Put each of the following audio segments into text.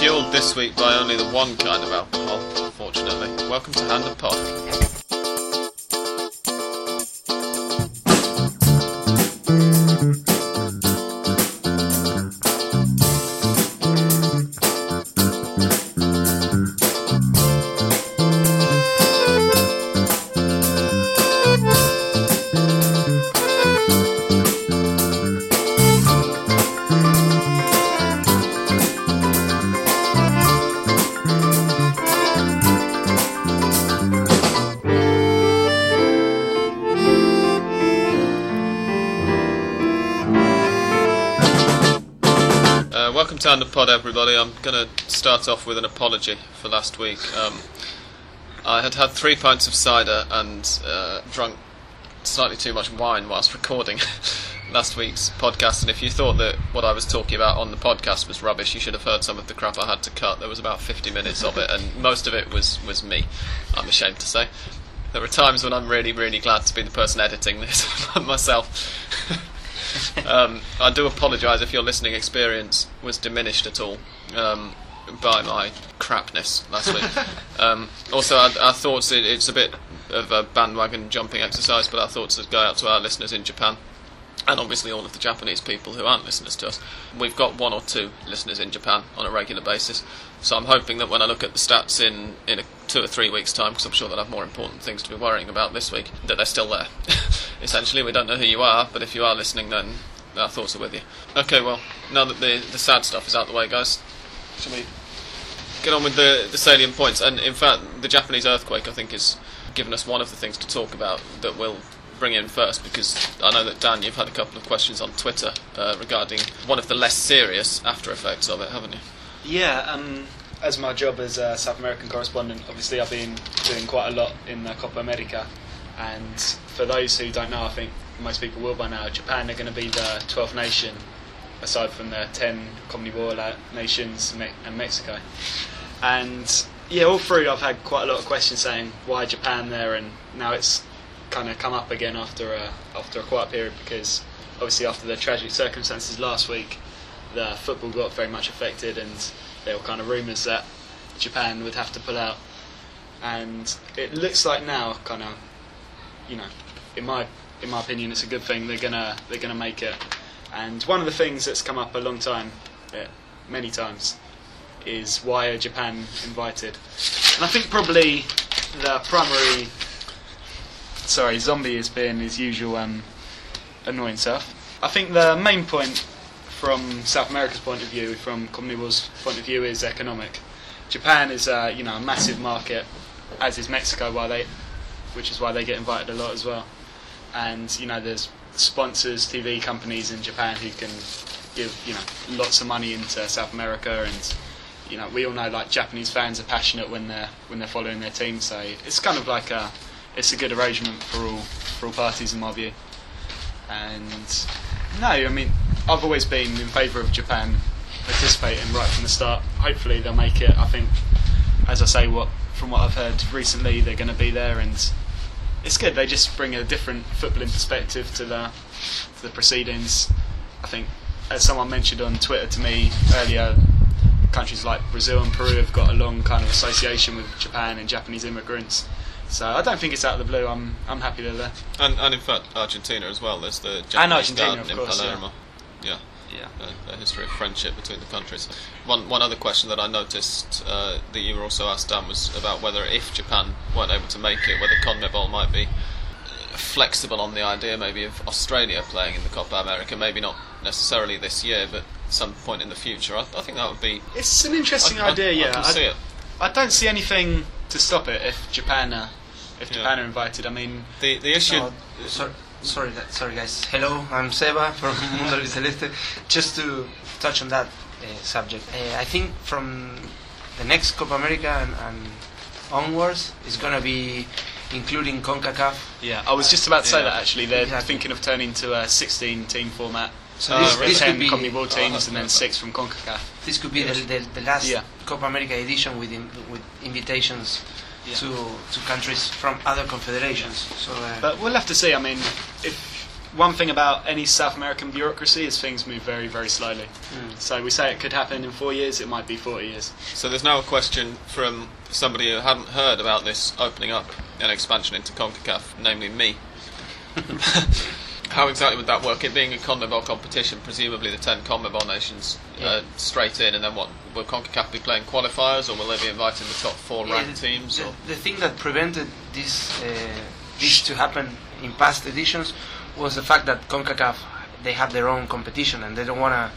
fueled this week by only the one kind of alcohol, fortunately. Welcome to Hand of Pod. Everybody. I'm going to start off with an apology for last week. Um, I had had three pints of cider and uh, drunk slightly too much wine whilst recording last week's podcast. And if you thought that what I was talking about on the podcast was rubbish, you should have heard some of the crap I had to cut. There was about 50 minutes of it, and most of it was, was me, I'm ashamed to say. There are times when I'm really, really glad to be the person editing this myself. um, I do apologise if your listening experience was diminished at all um, by my crapness last week. um, also, our, our thoughts, it, it's a bit of a bandwagon jumping exercise, but our thoughts go out to our listeners in Japan. And obviously, all of the Japanese people who aren't listeners to us. We've got one or two listeners in Japan on a regular basis. So I'm hoping that when I look at the stats in, in a, two or three weeks' time, because I'm sure they'll have more important things to be worrying about this week, that they're still there. Essentially, we don't know who you are, but if you are listening, then our thoughts are with you. Okay, well, now that the, the sad stuff is out the way, guys, shall we get on with the, the salient points? And in fact, the Japanese earthquake, I think, has given us one of the things to talk about that we'll bring in first because I know that Dan, you've had a couple of questions on Twitter uh, regarding one of the less serious after effects of it, haven't you? Yeah, um, as my job as a South American correspondent, obviously I've been doing quite a lot in the Copa America. And for those who don't know, I think most people will by now, Japan are going to be the 12th nation, aside from the 10 Commonwealth la- nations and Mexico. And yeah, all through I've had quite a lot of questions saying why Japan there, and now it's kind of come up again after a after a quiet period because obviously after the tragic circumstances last week, the football got very much affected, and there were kind of rumours that Japan would have to pull out, and it looks like now, kind of, you know, in my in my opinion, it's a good thing. They're gonna they're gonna make it, and one of the things that's come up a long time, uh, many times, is why are Japan invited? And I think probably the primary sorry, Zombie has been his usual um, annoying stuff. I think the main point from South America's point of view, from Commonwealth's point of view, is economic. Japan is, uh, you know, a massive market, as is Mexico, why they, which is why they get invited a lot as well. And you know, there's sponsors, TV companies in Japan who can give, you know, lots of money into South America, and you know, we all know like Japanese fans are passionate when they're when they're following their team, so it's kind of like a it's a good arrangement for all for all parties in my view. And no, I mean I've always been in favour of Japan participating right from the start. Hopefully they'll make it. I think, as I say, what from what I've heard recently, they're going to be there, and it's good. They just bring a different footballing perspective to the to the proceedings. I think, as someone mentioned on Twitter to me earlier, countries like Brazil and Peru have got a long kind of association with Japan and Japanese immigrants. So I don't think it's out of the blue. I'm I'm happy they're there. And, and in fact, Argentina as well. There's the Japanese garden in course. Palermo. Yeah. Yeah. A, a history of friendship between the countries. One one other question that I noticed uh, that you were also asked, Dan, was about whether if Japan weren't able to make it, whether CONMEBOL might be flexible on the idea maybe of Australia playing in the Copa America. Maybe not necessarily this year, but some point in the future. I, I think that would be. It's an interesting I- I- idea. I yeah, I, see it. I don't see anything to stop it if Japan are, if Yeah. Japan are invited. I mean, The the issue. No, sorry, sorry, sorry, guys. Hello, I'm Seba from Mundo Celeste. Just to touch on that uh, subject, uh, I think from the next Copa America and, and onwards, it's gonna be including Concacaf. yeah, I was just about to say Yeah. that actually. They're Exactly. thinking of turning to a 16 team format. So Oh, this, really? this ten could be CONMEBOL teams that's and then six from CONCACAF. this could be the, the, the last Yeah. Copa America edition with in, with invitations Yeah. to to countries from other confederations. So uh, But we'll have to see. I mean, if one thing about any South American bureaucracy is things move very, very slowly. So we say it could happen in four years, it might be 40 years. So there's now a question from somebody who hadn't heard about this opening up an expansion into CONCACAF, namely me. How exactly would that work? It being a CONMEBOL competition, presumably the 10 CONMEBOL nations uh, straight in, and then what? Will CONCACAF be playing qualifiers, or will they be inviting the top four Yeah, ranked the, teams? The, Or? the thing that prevented this uh, this to happen in past editions was the fact that Concacaf they have their own competition and they don't wanna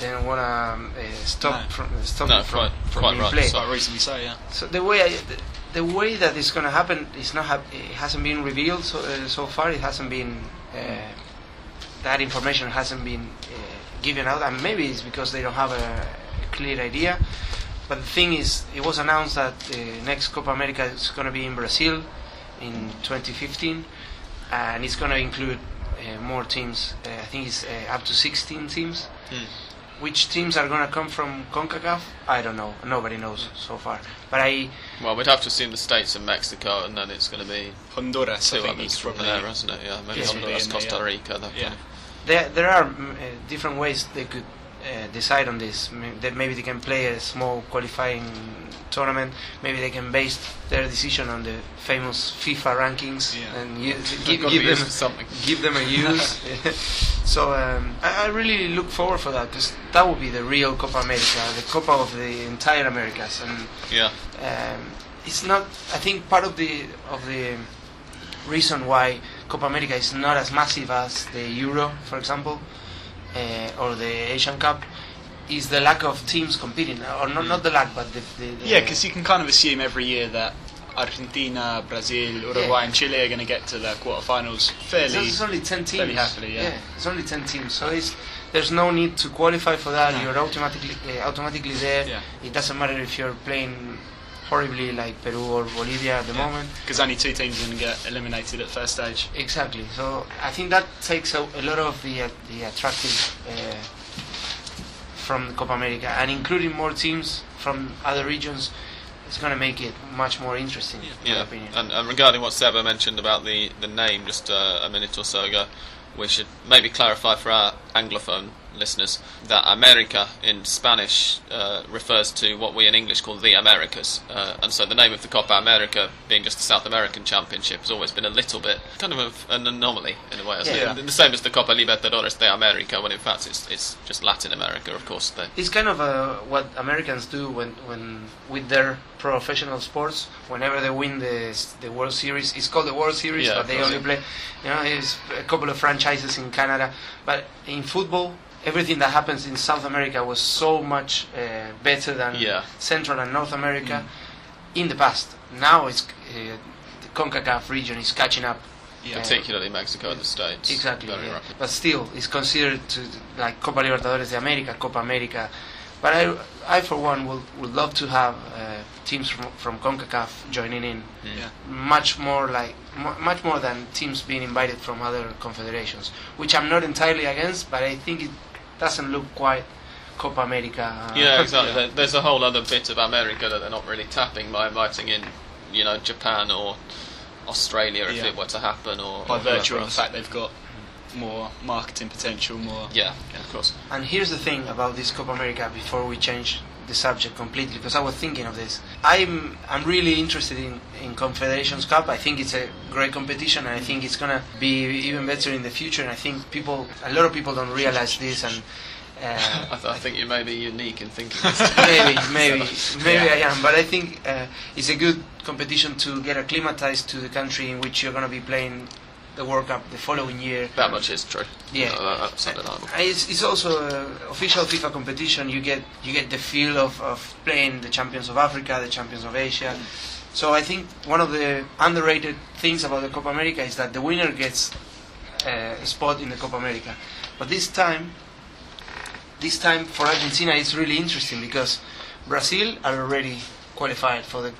they don't wanna um, uh, stop No. from stop No, it from, quite- from quite being right. played. So- Quite reasonably so, yeah. So the way I, the, way that it's going to happen is not it hasn't been revealed so uh, so far. It hasn't been uh, that information hasn't been uh, given out, and maybe it's because they don't have a, clear idea. But the thing is, it was announced that the next Copa America is going to be in Brazil in 2015, and it's going to include uh, more teams. Uh, I think it's uh, up to 16 teams. Hmm. Which teams are going to come from CONCACAF? I don't know. Nobody knows so far. But I Well, we'd have to assume the States and Mexico, and then it's going to be Honduras, I two think, others from probably there, isn't it? Yeah, maybe Yeah. Honduras, Costa Rica, that Yeah. kind of. there there are uh, different ways they could uh, decide on this. That maybe they can play a small qualifying tournament. Maybe they can base their decision on the famous FIFA rankings Yeah. and give, give them something. give them a use. so um, I, I really look forward for that because that would be the real Copa America, the Copa of the entire Americas, and Yeah. um, it's not. I think part of the of the reason why Copa America is not as massive as the Euro, for example, uh, or the Asian Cup, is the lack of teams competing, or not not the lack, but the, the, the Yeah, because you can kind of assume every year that Argentina, Brazil, Uruguay, and Chile are going to get to the quarterfinals fairly. So it's only ten teams. fairly happily, yeah. it's only ten teams. So it's there's no need to qualify for that. No. You're automatically uh, automatically there. Yeah. It doesn't matter if you're playing horribly like Peru or Bolivia at the Yeah. moment. Because only two teams can get eliminated at first stage. Exactly. So I think that takes a, a lot of the uh, the attractive uh, from the Copa America, and including more teams from other regions, it's going to make it much more interesting, in my Yeah, opinion. and, and regarding what Seba mentioned about the, the name just uh, a minute or so ago, we should maybe clarify for our Anglophone listeners that America in Spanish uh, refers to what we in English call the Americas. Uh, and so the name of the Copa America being just the South American Championship has always been a little bit kind of an anomaly in a way. Yeah. The same as the Copa Libertadores de America, when in fact it's, it's just Latin America, of course. They, It's kind of uh, what Americans do when, when with their professional sports. Whenever they win the the World Series, it's called the World Series, Yeah, but they only play. You know, it's a couple of franchises in Canada, but in football, everything that happens in South America was so much uh, better than Yeah. Central and North America in the past. Now it's uh, the Concacaf region is catching up. Yeah. particularly Mexico and the States. Exactly, Very yeah. but still, it's considered to like Copa Libertadores de America, Copa America. But I, I for one, would, would love to have uh, teams from, from Concacaf joining in. Yeah. Much more like, mu much more than teams being invited from other confederations, which I'm not entirely against, but I think it doesn't look quite Copa America. uh, Yeah, exactly. Yeah. There's a whole other bit of America that they're not really tapping by inviting in, you know, Japan or Australia if Yeah. it were to happen, or By or virtue of the fact they've got more marketing potential, more. Yeah, of course. And here's the thing about this Copa America before we change the subject completely because I was thinking of this. I'm I'm really interested in, in Confederations Cup. I think it's a great competition and I think it's gonna be even better in the future and I think people a lot of people don't realize this and I, uh, th- I think you may be unique in thinking this. maybe maybe maybe Yeah. I am but I think uh, it's a good competition to get acclimatized to the country in which you're gonna be playing the World Cup the following year. that much is true. Yeah. No, that- that's undeniable. Uh, It's, it's also an official FIFA competition. You get you get the feel of, of playing the champions of Africa, the champions of Asia. So I think one of the underrated things about the Copa America is that the winner gets uh, a spot in the Copa America. But this time, this time for Argentina it's really interesting because Brazil are already qualified for the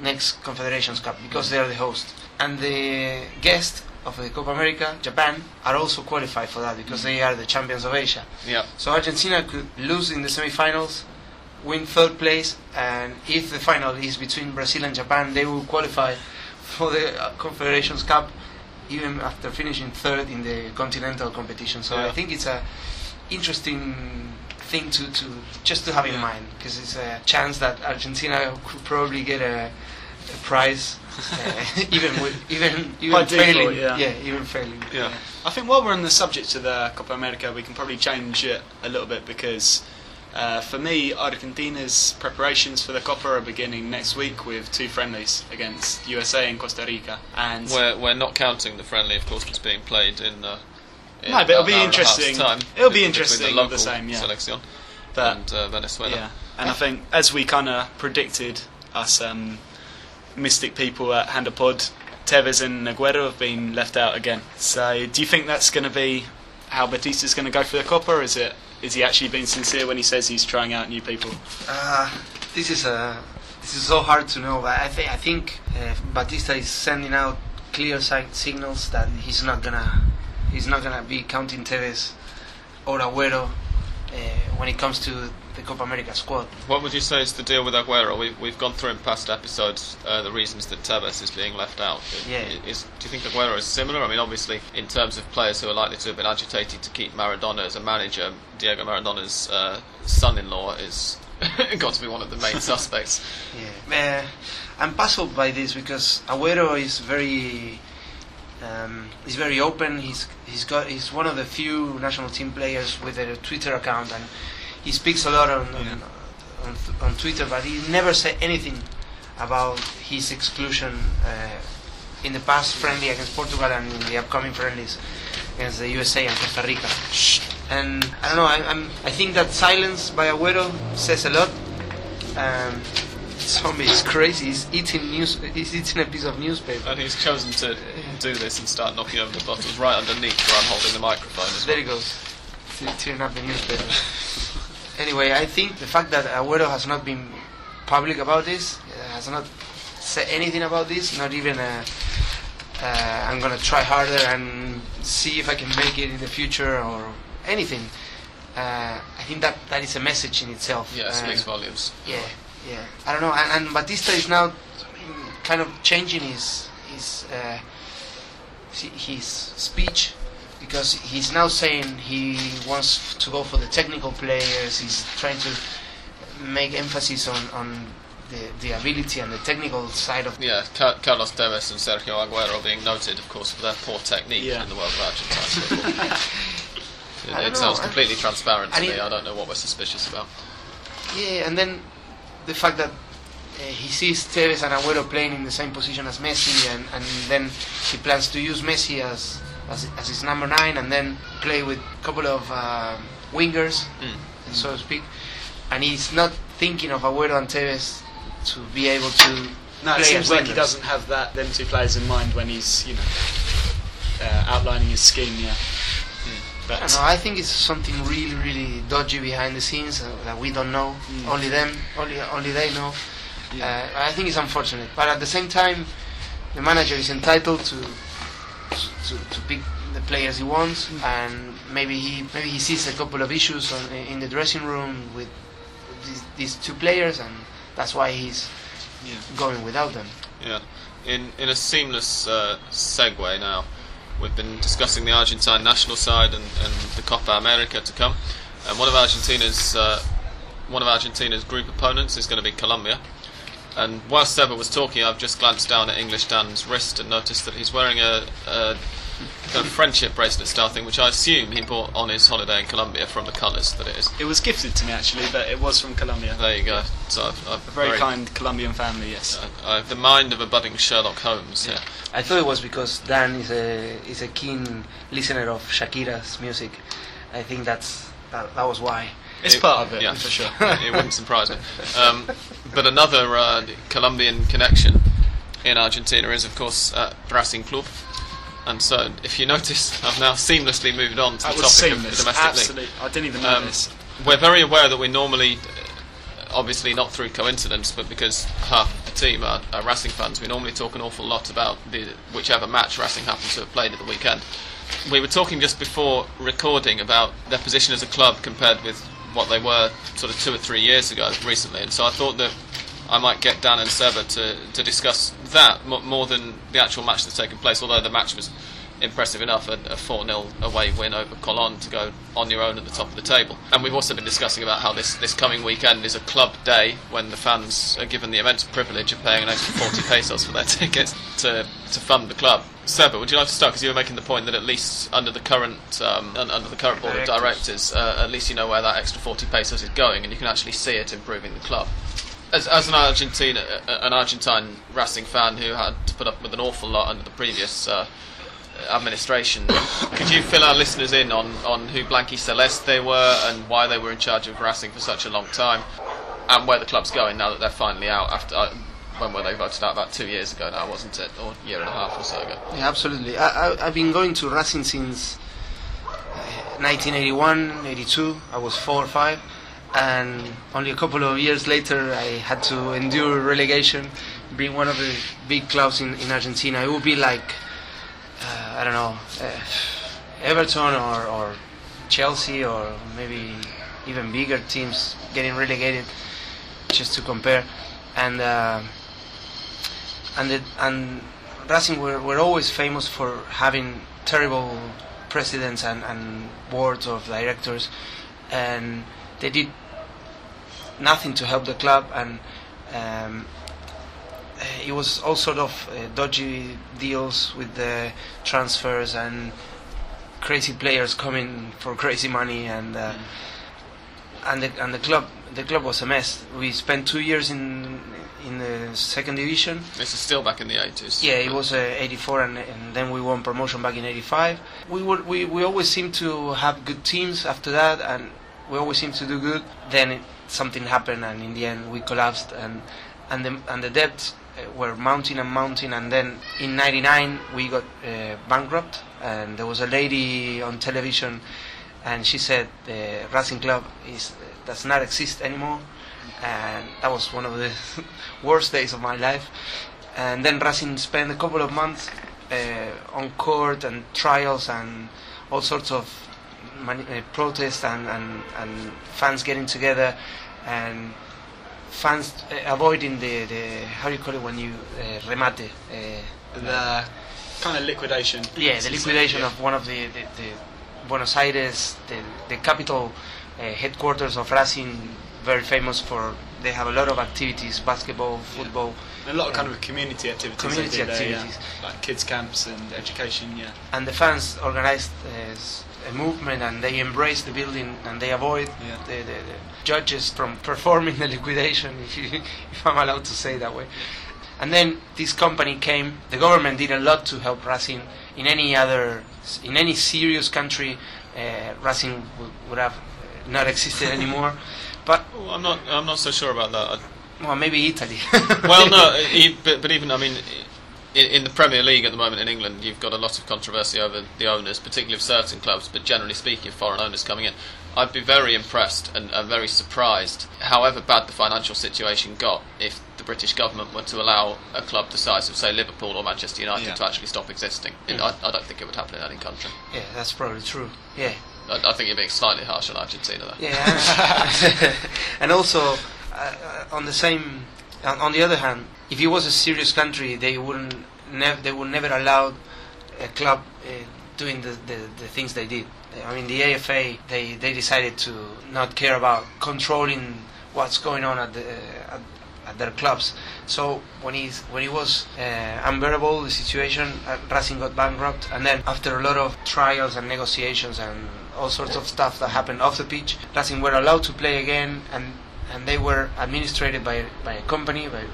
next Confederations Cup because they are the host, and the guest of the Copa America, Japan, are also qualified for that because they are the champions of Asia. Yeah, So Argentina could lose in the semifinals, win third place, and if the final is between Brazil and Japan, they will qualify for the uh, Confederations Cup even after finishing third in the continental competition. So Yeah. I think it's a interesting thing to, to just to have in mind because it's a chance that Argentina could probably get a, a prize, uh, even with even even By default, failing. yeah. even failing. Yeah. I think while we're on the subject of the Copa America, we can probably change it a little bit because uh, for me, Argentina's preparations for the Copa are beginning next week with two friendlies against USA and Costa Rica. And We're, we're not counting the friendly, of course, that's being played in. Uh, in No, but it'll be an hour and a half's interesting. Time It'll be interesting The local the same, yeah. Selección But- and uh, Venezuela. yeah, and I think as we kind of predicted, us um, mystic people at Hand of Pod, Tevez and Aguero have been left out again. So, do you think that's going to be how Batista's going to go for the Copa, is it? Is he actually being sincere when he says he's trying out new people? Uh, this is a this is so hard to know. I think I think uh, Batista is sending out clear si- signals that he's not gonna he's not gonna be counting Tevez or Agüero uh, when it comes to the Copa America squad. What would you say is the deal with Aguero? We've, we've gone through in past episodes uh, the reasons that Tevez is being left out. Yeah. Is, do you think Aguero is similar? I mean, obviously, in terms of players who are likely to have been agitating to keep Maradona as a manager, Diego Maradona's uh, son-in-law is got to be one of the main suspects. Yeah, uh, I'm puzzled by this because Agüero is very um, he's very open. He's he's got he's one of the few national team players with a Twitter account, and he speaks a lot on on, Yeah. on, on Twitter. But he never said anything about his exclusion uh, in the past friendly against Portugal and in the upcoming friendlies against the USA and Costa Rica. And I don't know. I, I'm I think that silence by Agüero says a lot. Um, zombie is crazy. He's eating news. He's eating a piece of newspaper. And he's chosen to do this and start knocking over the bottles right underneath where I'm holding the microphone as There well. he goes, Te- tearing up the newspaper. anyway, I think the fact that Agüero has not been public about this, uh, has not said anything about this, not even uh uh, I'm gonna try harder and see if I can make it in the future or anything. Uh, I think that that is a message in itself. Yeah, it speaks volumes. Yeah, yeah. I don't know. And, and Batista is now kind of changing his his uh, his speech because he's now saying he wants to go for the technical players. He's trying to make emphasis on on the, the ability and the technical side of. Yeah, Carlos Tevez and Sergio Aguero are being noted, of course, for their poor technique Yeah. in the world of Argentine football. It it sounds completely transparent to me. mean- I don't know what we're suspicious about. Yeah, and then the fact that uh, he sees Tevez and Agüero playing in the same position as Messi, and, and then he plans to use Messi as, as as his number nine, and then play with a couple of uh, wingers, Mm. so to speak. And he's not thinking of Agüero and Tevez to be able to No, it seems like he doesn't have that them two players in mind when he's you know uh, outlining his scheme. Yeah, I don't know. I think it's something really, really dodgy behind the scenes uh, that we don't know. Mm. Only them, only only they know. Yeah. Uh, I think it's unfortunate, but at the same time, the manager is entitled to to, to pick the players he wants, and maybe he maybe he sees a couple of issues on, in the dressing room with these, these two players, and that's why he's Yeah. going without them. Yeah. In in a seamless uh, segue now, we've been discussing the Argentine national side and, and the Copa America to come. And one of Argentina's uh, one of Argentina's group opponents is going to be Colombia. And whilst Seba was talking, I've just glanced down at English Dan's wrist and noticed that he's wearing a, a kind of friendship bracelet style thing, which I assume he bought on his holiday in Colombia from the colours that it is. It was gifted to me actually, but it was from Colombia. There you go. So I've, I've A very, kind Colombian family. Yes. I, I have the mind of a budding Sherlock Holmes. Yeah. I thought it was because Dan is a is a keen listener of Shakira's music. I think that's that, that was why. It's It- part of it yeah. for sure. it wouldn't surprise me. Um, but another uh, Colombian connection in Argentina is, of course, uh, Racing Club. And so, if you notice, I've now seamlessly moved on to That the topic of seamless. the domestic league. Absolutely. I didn't even know Um, this. We're very aware that we normally, uh, obviously not through coincidence, but because half the team are, are Racing fans, we normally talk an awful lot about the whichever match Racing happens to have played at the weekend. We were talking just before recording about their position as a club compared with what they were sort of two or three years ago recently, and so I thought that I might get Dan and Seba to, to discuss that mo- more than the actual match that's taken place, although the match was impressive enough a, a 4 0 away win over Colon to go on your own at the top of the table. And we've also been discussing about how this, this coming weekend is a club day when the fans are given the immense privilege of paying an extra 40 pesos for their tickets to, to fund the club. Seba, would you like to start? Because you were making the point that at least under the current um, under the current board of directors, uh, at least you know where that extra 40 pesos is going, and you can actually see it improving the club as, as an Argentine, an Argentine Racing fan who had to put up with an awful lot under the previous uh, administration, could you fill our listeners in on, on who Blanquiceleste they were and why they were in charge of Racing for such a long time, and where the club's going now that they're finally out after. Uh, when were they voted out? About two years ago now, wasn't it? Or a year and a half or so ago? Yeah, absolutely. I, I, I've been going to Racing since 1981, uh, 82. I was four or five and only a couple of years later I had to endure relegation, being one of the big clubs in, in Argentina. It would be like, uh, I don't know, uh, Everton or, or Chelsea or maybe even bigger teams getting relegated, just to compare. And uh, and the, and Racing were, were always famous for having terrible presidents and, and boards of directors, and they did nothing to help the club, and um, it was all sort of uh, dodgy deals with the transfers and crazy players coming for crazy money, and uh, mm. and the and the club the club was a mess. We spent two years in in the second division. This is still back in the 80s. Yeah, it was uh, 84, and, and, then we won promotion back in 85. We were we, we always seemed to have good teams after that, and we always seemed to do good. Then it, something happened, and in the end we collapsed, and and the and the debts uh, were mounting and mounting, and then in '99 we got uh, bankrupt, and there was a lady on television, and she said the Racing Club is does not exist anymore, and that was one of the worst days of my life. And then Racing spent a couple of months uh, on court and trials and all sorts of mani- uh, protests and, and, and fans getting together and fans uh, avoiding the, the how do you call it when you uh, remate uh, the kind of liquidation yeah the liquidation yeah. of one of the, the, the, Buenos Aires the, the capital headquarters of Racing very famous for they have a lot of activities basketball football yeah. a lot of kind of community activities community activities there, yeah. like kids camps and education yeah and the fans organized uh, a movement and they embrace the building and they avoid yeah. the, the, the, judges from performing the liquidation, if, you, if I'm allowed to say that way. And then this company came. The government did a lot to help Racing. In any other, in any serious country, uh, Racing would, would have not existed anymore. But well, I'm not. I'm not so sure about that. Well, maybe Italy. well, no, but, but even I mean, in, in, the Premier League at the moment in England, you've got a lot of controversy over the owners, particularly of certain clubs, but generally speaking, foreign owners coming in. I'd be very impressed and, and very surprised, however bad the financial situation got, if the British government were to allow a club the size of, say, Liverpool or Manchester United yeah. to actually stop existing. Mm. I, I, don't think it would happen in any country. Yeah, that's probably true. Yeah. I, I think you're being slightly harsh on Argentina there. Yeah. and also, uh, on the same, on, on the other hand, if it was a serious country, they wouldn't nev- they would never allow a club uh, doing the, the, the, things they did. I mean, the AFA they, they decided to not care about controlling what's going on at the uh, at, at, their clubs. So when he's when it was uh, unbearable the situation, uh, Racing got bankrupt, and then after a lot of trials and negotiations and all sorts of stuff that happened off the pitch, Racing were allowed to play again, and and they were administrated by by a company by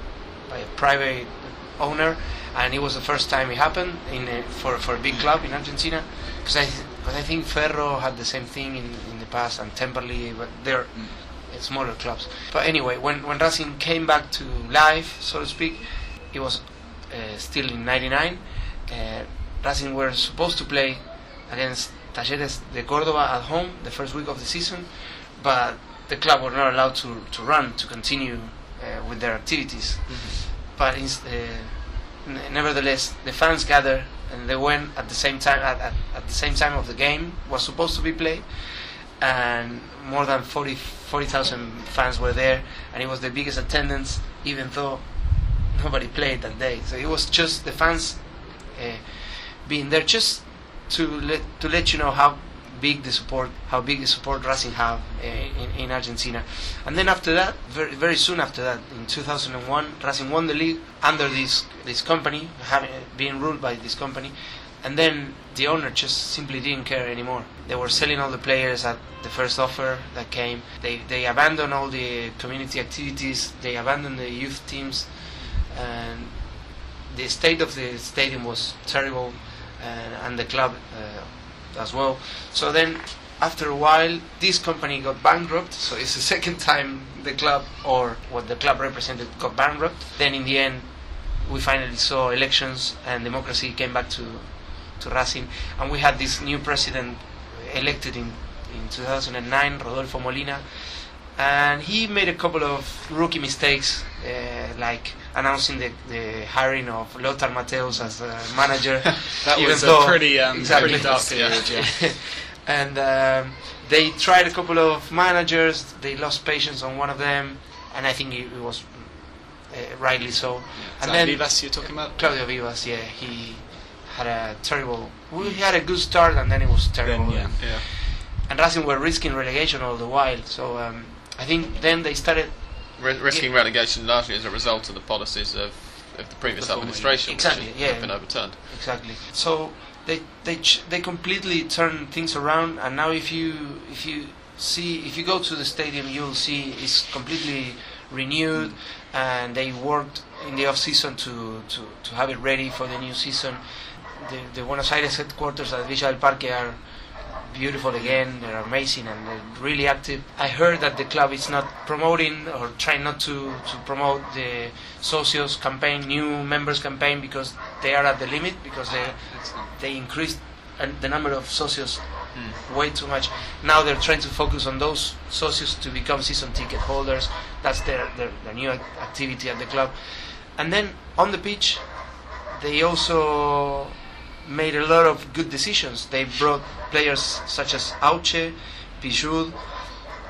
by a private owner, and it was the first time it happened in a, for for a big club in Argentina. Because I because I think Ferro had the same thing in, in the past and Temperley, but they're mm. smaller clubs. But anyway, when when Racing came back to life, so to speak, it was uh, still in '99. Uh, Racing were supposed to play against Talleres de Córdoba at home the first week of the season, but the club were not allowed to, to run to continue uh, with their activities. Mm-hmm. But uh, nevertheless, the fans gathered and they went at the same time at, at, at, the same time of the game was supposed to be played, and more than 40 40,000 fans were there, and it was the biggest attendance, even though nobody played that day. So it was just the fans uh, being there, just to let to let you know how big the support how big the support Racing have uh, in, in Argentina. And then after that, very very soon after that, in 2001, Racing won the league under this this company, having being ruled by this company. And then the owner just simply didn't care anymore. They were selling all the players at the first offer that came. They they abandoned all the community activities. They abandoned the youth teams, and the state of the stadium was terrible, and, the club uh, as well. So then, after a while, this company got bankrupt. So it's the second time the club or what the club represented got bankrupt. Then in the end, we finally saw elections and democracy came back to to Racing, and we had this new president elected in in 2009, Rodolfo Molina, and he made a couple of rookie mistakes, uh, like announcing the, the hiring of Lothar Matthäus as a manager. That even was a pretty, um, exactly. pretty dark period. Yeah. and um, they tried a couple of managers. They lost patience on one of them, and I think it, it was uh, rightly so. Is and then Vivas you're talking about? Claudio Vivas, yeah, he had a terrible. We had a good start, and then it was terrible. Then, yeah. Yeah. And Racing were risking relegation all the while. So um, I think then they started risking relegation largely as a result of the policies of, of the previous The administration, Exactly, which yeah. have been overturned. exactly. So they they ch- they completely turned things around, and now if you if you see if you go to the stadium, you'll see it's completely renewed, and they worked in the off season to, to, to have it ready for the new season. The, the Buenos Aires headquarters at Villa del Parque are beautiful again. They're amazing and they're really active. I heard that the club is not promoting or trying not to, to promote the socios campaign, new members campaign, because they are at the limit because they they increased the number of socios hmm. way too much. Now they're trying to focus on those socios to become season ticket holders. That's their, their, their new activity at the club. And then on the pitch, they also made a lot of good decisions. They brought players such as Hauche, Pillud,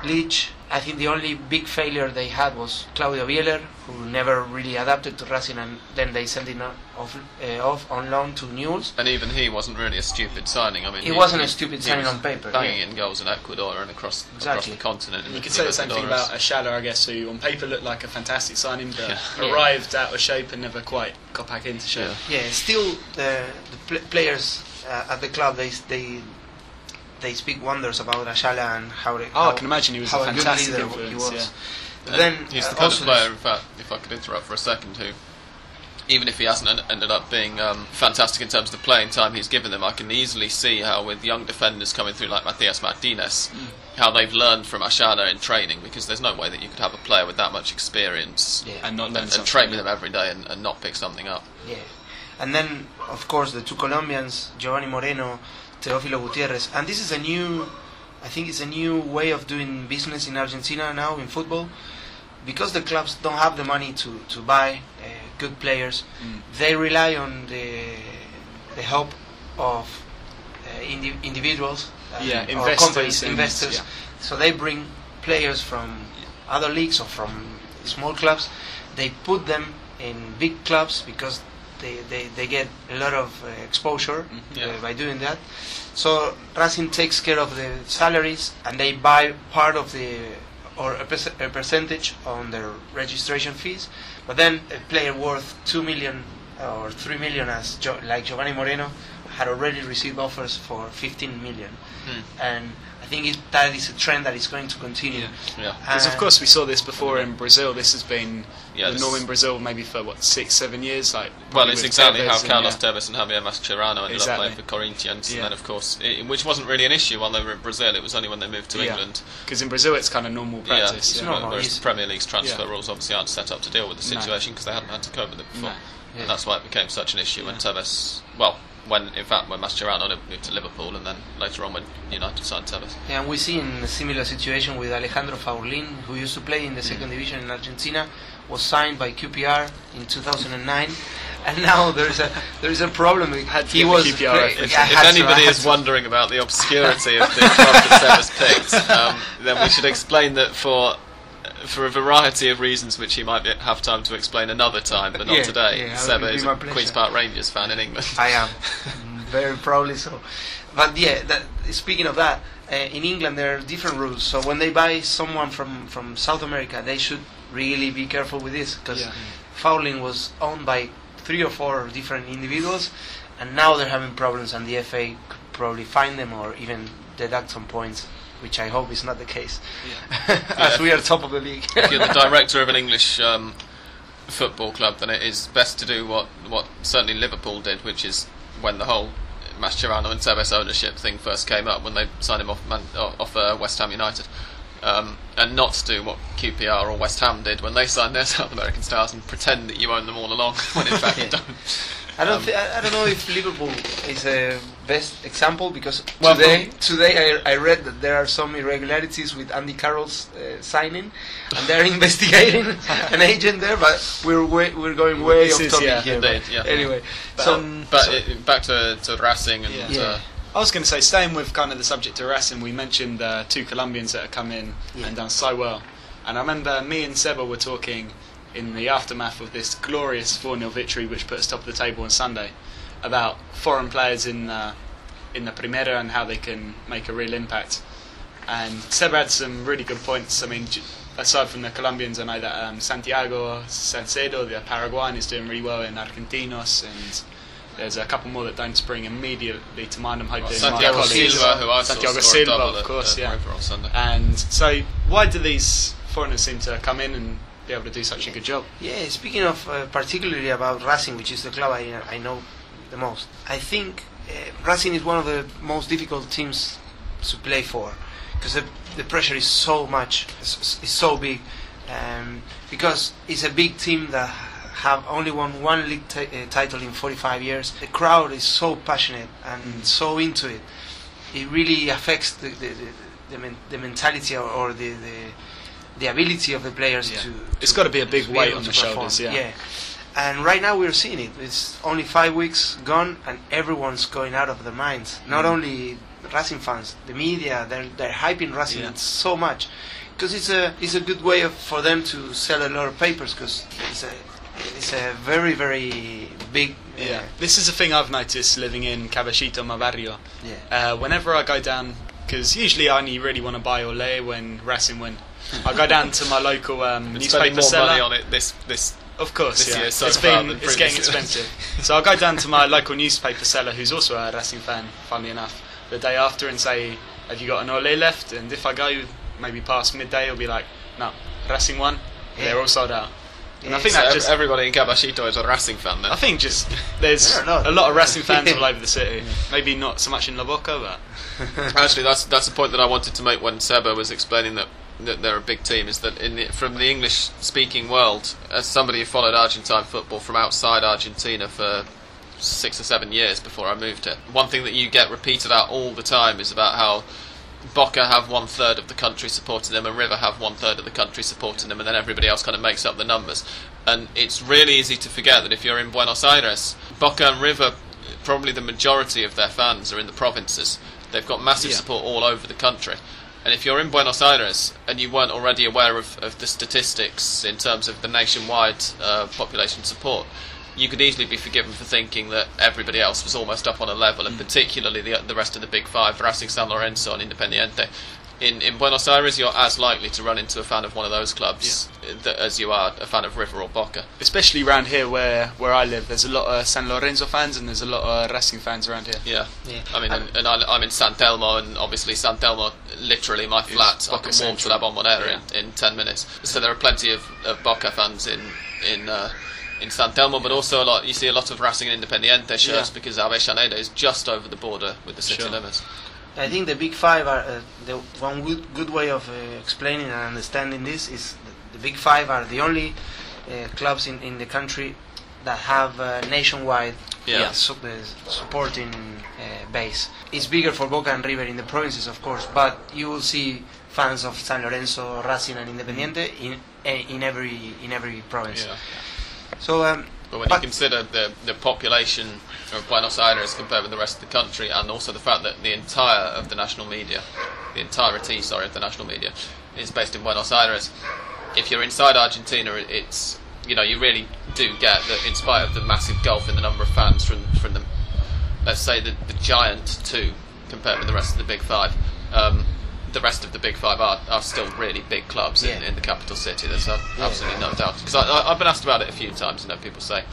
Leach. I think the only big failure they had was Claudio Bieler, who never really adapted to Racing, and then they sent him off, uh, off on loan to Newell's. And even he wasn't really a stupid signing. I mean, It he- wasn't a stupid signing on paper, banging yeah. in goals in Ecuador and across across the continent. You could say the same thing about Ashala, I guess, who on paper looked like a fantastic signing, but Yeah. arrived out of shape and never quite got back into shape. Yeah. Yeah, still the, the pl- players uh, at the club they they they speak wonders about Ashala and how they, Oh, how, I can imagine he was how a a good fantastic leader he was. Yeah. But And then he's uh, the kind of player, in fact, if I could interrupt for a second, who, even if he hasn't en- ended up being um, fantastic in terms of the playing time he's given them, I can easily see how with young defenders coming through like Matías Martinez, Mm. how they've learned from Ashana in training, because there's no way that you could have a player with that much experience Yeah. And not and, and train with them every day and, and not pick something up. Yeah. And then, of course, the two Colombians, Giovanni Moreno, Teófilo Gutiérrez. And this is a new, I think it's a new way of doing business in Argentina now in football. Because the clubs don't have the money to, to buy uh, good players, Mm. they rely on the, the help of uh, indi- individuals uh, Yeah, or investors companies, investors. yeah. So they bring players from other leagues or from small clubs. They put them in big clubs because they, they, they get a lot of uh, exposure Mhm. Yeah. uh, by doing that. So Racing takes care of the salaries and they buy part of the or a, perc- a percentage on their registration fees. But then a player worth two million or three million, as jo- like Giovanni Moreno, had already received offers for 15 million, Hmm. and I think it, that is a trend that is going to continue. Yeah. Because of Uh, course we saw this before in Brazil. This has been Yeah, the norm in Brazil maybe for what six, seven years. Like Well, probably it's exactly Tevez how and, Carlos yeah. Tevez and Javier Mascherano ended Exactly. up playing for Corinthians, Yeah. and then of course, i which wasn't really an issue while they were in Brazil. It was only when they moved to Yeah. England. Because in Brazil it's kind of normal Yeah, practice. It's yeah. normal. whereas Yes. the Premier League's transfer Yeah. rules obviously aren't set up to deal with the situation because they hadn't had to cope with it before. No. Yeah. And that's why it became such an issue when Yeah. Tevez, well, when in fact when Mascherano moved to Liverpool, and then later on when United signed Tevez. And we see in a similar situation with Alejandro Faurlin, who used to play in the second mm. division in Argentina, was signed by QPR in 2009, and now there is a there is a problem. Had he was QPR play- yeah, if anybody is wondering about the obscurity of the club that Tevez picked, um, then we should explain that for for a variety of reasons, which he might be, have time to explain another time, but not Yeah, today. yeah, Seba is a pleasure. Queens Park Rangers fan in England. I am very proudly so. But yeah, that, speaking of that, uh, in England there are different rules. So when they buy someone from, from South America, they should really be careful with this because Yeah. Faurlin was owned by three or four different individuals, and now they're having problems, and the FA could probably find them or even deduct some points, which I hope is not the case, as Yeah. we are top of the league. if you're the director of an English um, football club, then it is best to do what, what certainly Liverpool did, which is when the whole Mascherano and Tevez ownership thing first came up, when they signed him off, Man- off uh, West Ham United, um, and not do what QPR or West Ham did when they signed their South American stars and pretend that you own them all along, when in fact you don't. I don't. Um, thi- I, I don't know if Liverpool is a best example because Well, today, today I, I read that there are some irregularities with Andy Carroll's uh, signing, and they're investigating an agent there. But we're way, we're going way This off is- topic yeah, here. indeed, but yeah. Anyway, But, so um, But so- it, back to, to Racing and Yeah. Yeah. uh, I was going to say, staying with kind of the subject of Racing, we mentioned uh, two Colombians that have come in Yeah. and done so well. And I remember me and Seba were talking in the aftermath of this glorious 4 0 victory, which put us top of the table on Sunday, about foreign players in, uh, in the Primera and how they can make a real impact. And Seba had some really good points. I mean, j- aside from the Colombians, I know that um, Santiago Salcedo, the Paraguayan, is doing really well in Argentinos, and there's a couple more that don't spring immediately to mind. I'm hoping my Santiago colleagues- Silva, who I Santiago saw score a Silva, of course, at yeah. On Sunday. And so, why do these foreigners seem to come in and be able to do such a good job? Yeah, speaking of uh, particularly about Racing, which is the club I, I know the most, I think uh, Racing is one of the most difficult teams to play for because the, the pressure is so much, is, is so big, um, because it's a big team that have only won one league ti- uh, title in 45 years. The crowd is so passionate and so into it. It really affects the the, the, the, men- the mentality or, or the, the the ability of the players Yeah. to. It's to- gotta be a big weight on to the shoulders, perform. yeah. And right now we're seeing it. It's only five weeks gone, and everyone's going out of their minds. Not Mm. only Racing fans, the media, they're they're hyping Racing Yeah. so much because it's a it's a good way of, for them to sell a lot of papers because it's a it's a very very big uh, Yeah, this is a thing I've noticed living in Caballito, my barrio. yeah Uh, whenever I go down, because usually I only really want to buy Ole when Racing win. I go down to my local um, Been spending newspaper more money seller. on it this this Of course, this yeah. year so it's far been it's getting previously. expensive. so I'll go down to my local newspaper seller, who's also a Racing fan, funnily enough, the day after, and say, "Have you got an Ole left?" And if I go maybe past midday, it'll be like, "No, Racing one, Yeah. They're all sold out." And I think So that just everybody in Caballito is a Racing fan then. I think just there's a lot. of Racing fans all over the city. Maybe not so much in La Boca, but Actually, that's that's a point that I wanted to make when Seba was explaining that, that they're a big team. Is that in the, from the English-speaking world, as somebody who followed Argentine football from outside Argentina for six or seven years before I moved here, one thing that you get repeated out all the time is about how Boca have one third of the country supporting them, and River have one third of the country supporting them, and then everybody else kind of makes up the numbers. And it's really easy to forget that if you're in Buenos Aires, Boca and River, probably the majority of their fans are in the provinces. They've got massive Yeah. support all over the country. And if you're in Buenos Aires and you weren't already aware of, of the statistics in terms of the nationwide uh, population support, you could easily be forgiven for thinking that everybody else was almost up on a level, and particularly the, the rest of the big five, Racing San Lorenzo and Independiente. In, in Buenos Aires, you're as likely to run into a fan of one of those clubs uh, th- as you are a fan of River or Boca. especially around here where where I live, there's a lot of San Lorenzo fans and there's a lot of Racing fans around here. Yeah. Yeah. I mean, And- and, and I, I'm in San Telmo, and obviously San Telmo, literally my flat, I Boca can walk to La Bombonera Yeah. in, in 10 minutes. So there are plenty of, of Boca fans in in uh, in San Telmo, but also a lot. You see a lot of Racing and Independiente shirts Yeah. because Avellaneda is just over the border with the city Sure. limits. I think the big five are uh, the one good, good way of uh, explaining and understanding this is the, the big five are the only uh, clubs in, in the country that have uh, nationwide Yeah. uh, su- uh, supporting uh, base. It's bigger for Boca and River in the provinces, of course, but you will see fans of San Lorenzo, Racing, and Independiente in eh, in every in every province. Yeah. So um, But when But- you consider the the population of Buenos Aires compared with the rest of the country, and also the fact that the entire of the national media, the entirety, sorry, of the national media, is based in Buenos Aires, if you're inside Argentina, it's you know you really do get that in spite of the massive gulf in the number of fans from from the let's say the, the giant two compared with the rest of the big five. Um, the rest of the big five are, are still really big clubs in, Yeah. in the capital city. There's uh, absolutely no doubt. Because I, I've been asked about it a few times. You know, people say,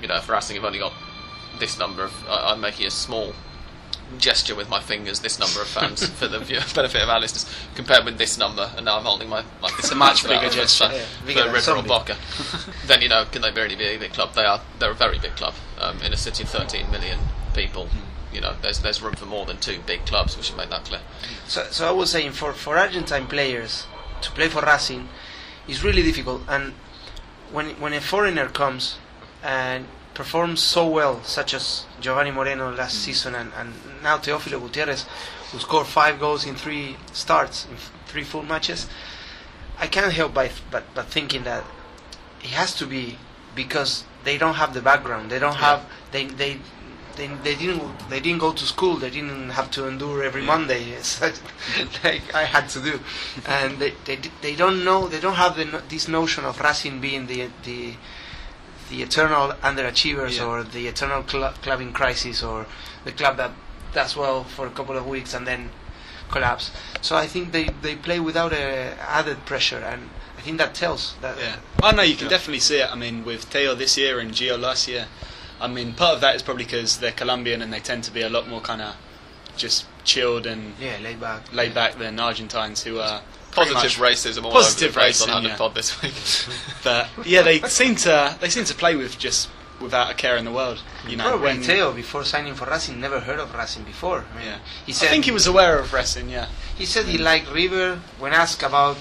you know, if Racing have only got this number of, I I'm making a small gesture with my fingers, this number of fans for the benefit of our listeners, compared with this number, and now I'm holding my, my It's a much bigger gesture. for, Yeah, bigger than River or Boca. then you know, can they really be a big club? They are. They're a very big club um, in a city of 13 million people. You know, there's there's room for more than two big clubs. We should make that clear. So, so I was saying for, for Argentine players to play for Racing is really difficult, and when when a foreigner comes and performs so well, such as Giovanni Moreno last mm. season, and, and now Teófilo Gutierrez, who scored five goals in three starts in three full matches, I can't help by but but thinking that it has to be because they don't have the background. They don't Yeah. have they they. They, they didn't they didn't go to school. They didn't have to endure every Monday It's like, I had to do, and they, they they don't know they don't have the, this notion of Racing being the the the eternal underachievers Yeah. or the eternal cl- club in crisis or the club that does well for a couple of weeks and then collapse. So I think they, they play without a added pressure, and I think that tells that. Yeah. I know you can Yeah. definitely see it. I mean, with Teo this year and Gio last year, I mean, part of that is probably because they're Colombian and they tend to be a lot more kind of just chilled and Yeah, laid back. laid back than Argentines who are Positive racism all Positive over the place on racism, yeah. Pod this week. But yeah, they seem to they seem to play with just without a care in the world. You know, Probably when Teo before signing for Racing never heard of Racing before. I mean, Yeah. he said, I think he was aware of wrestling. Yeah, He said he liked River. When asked about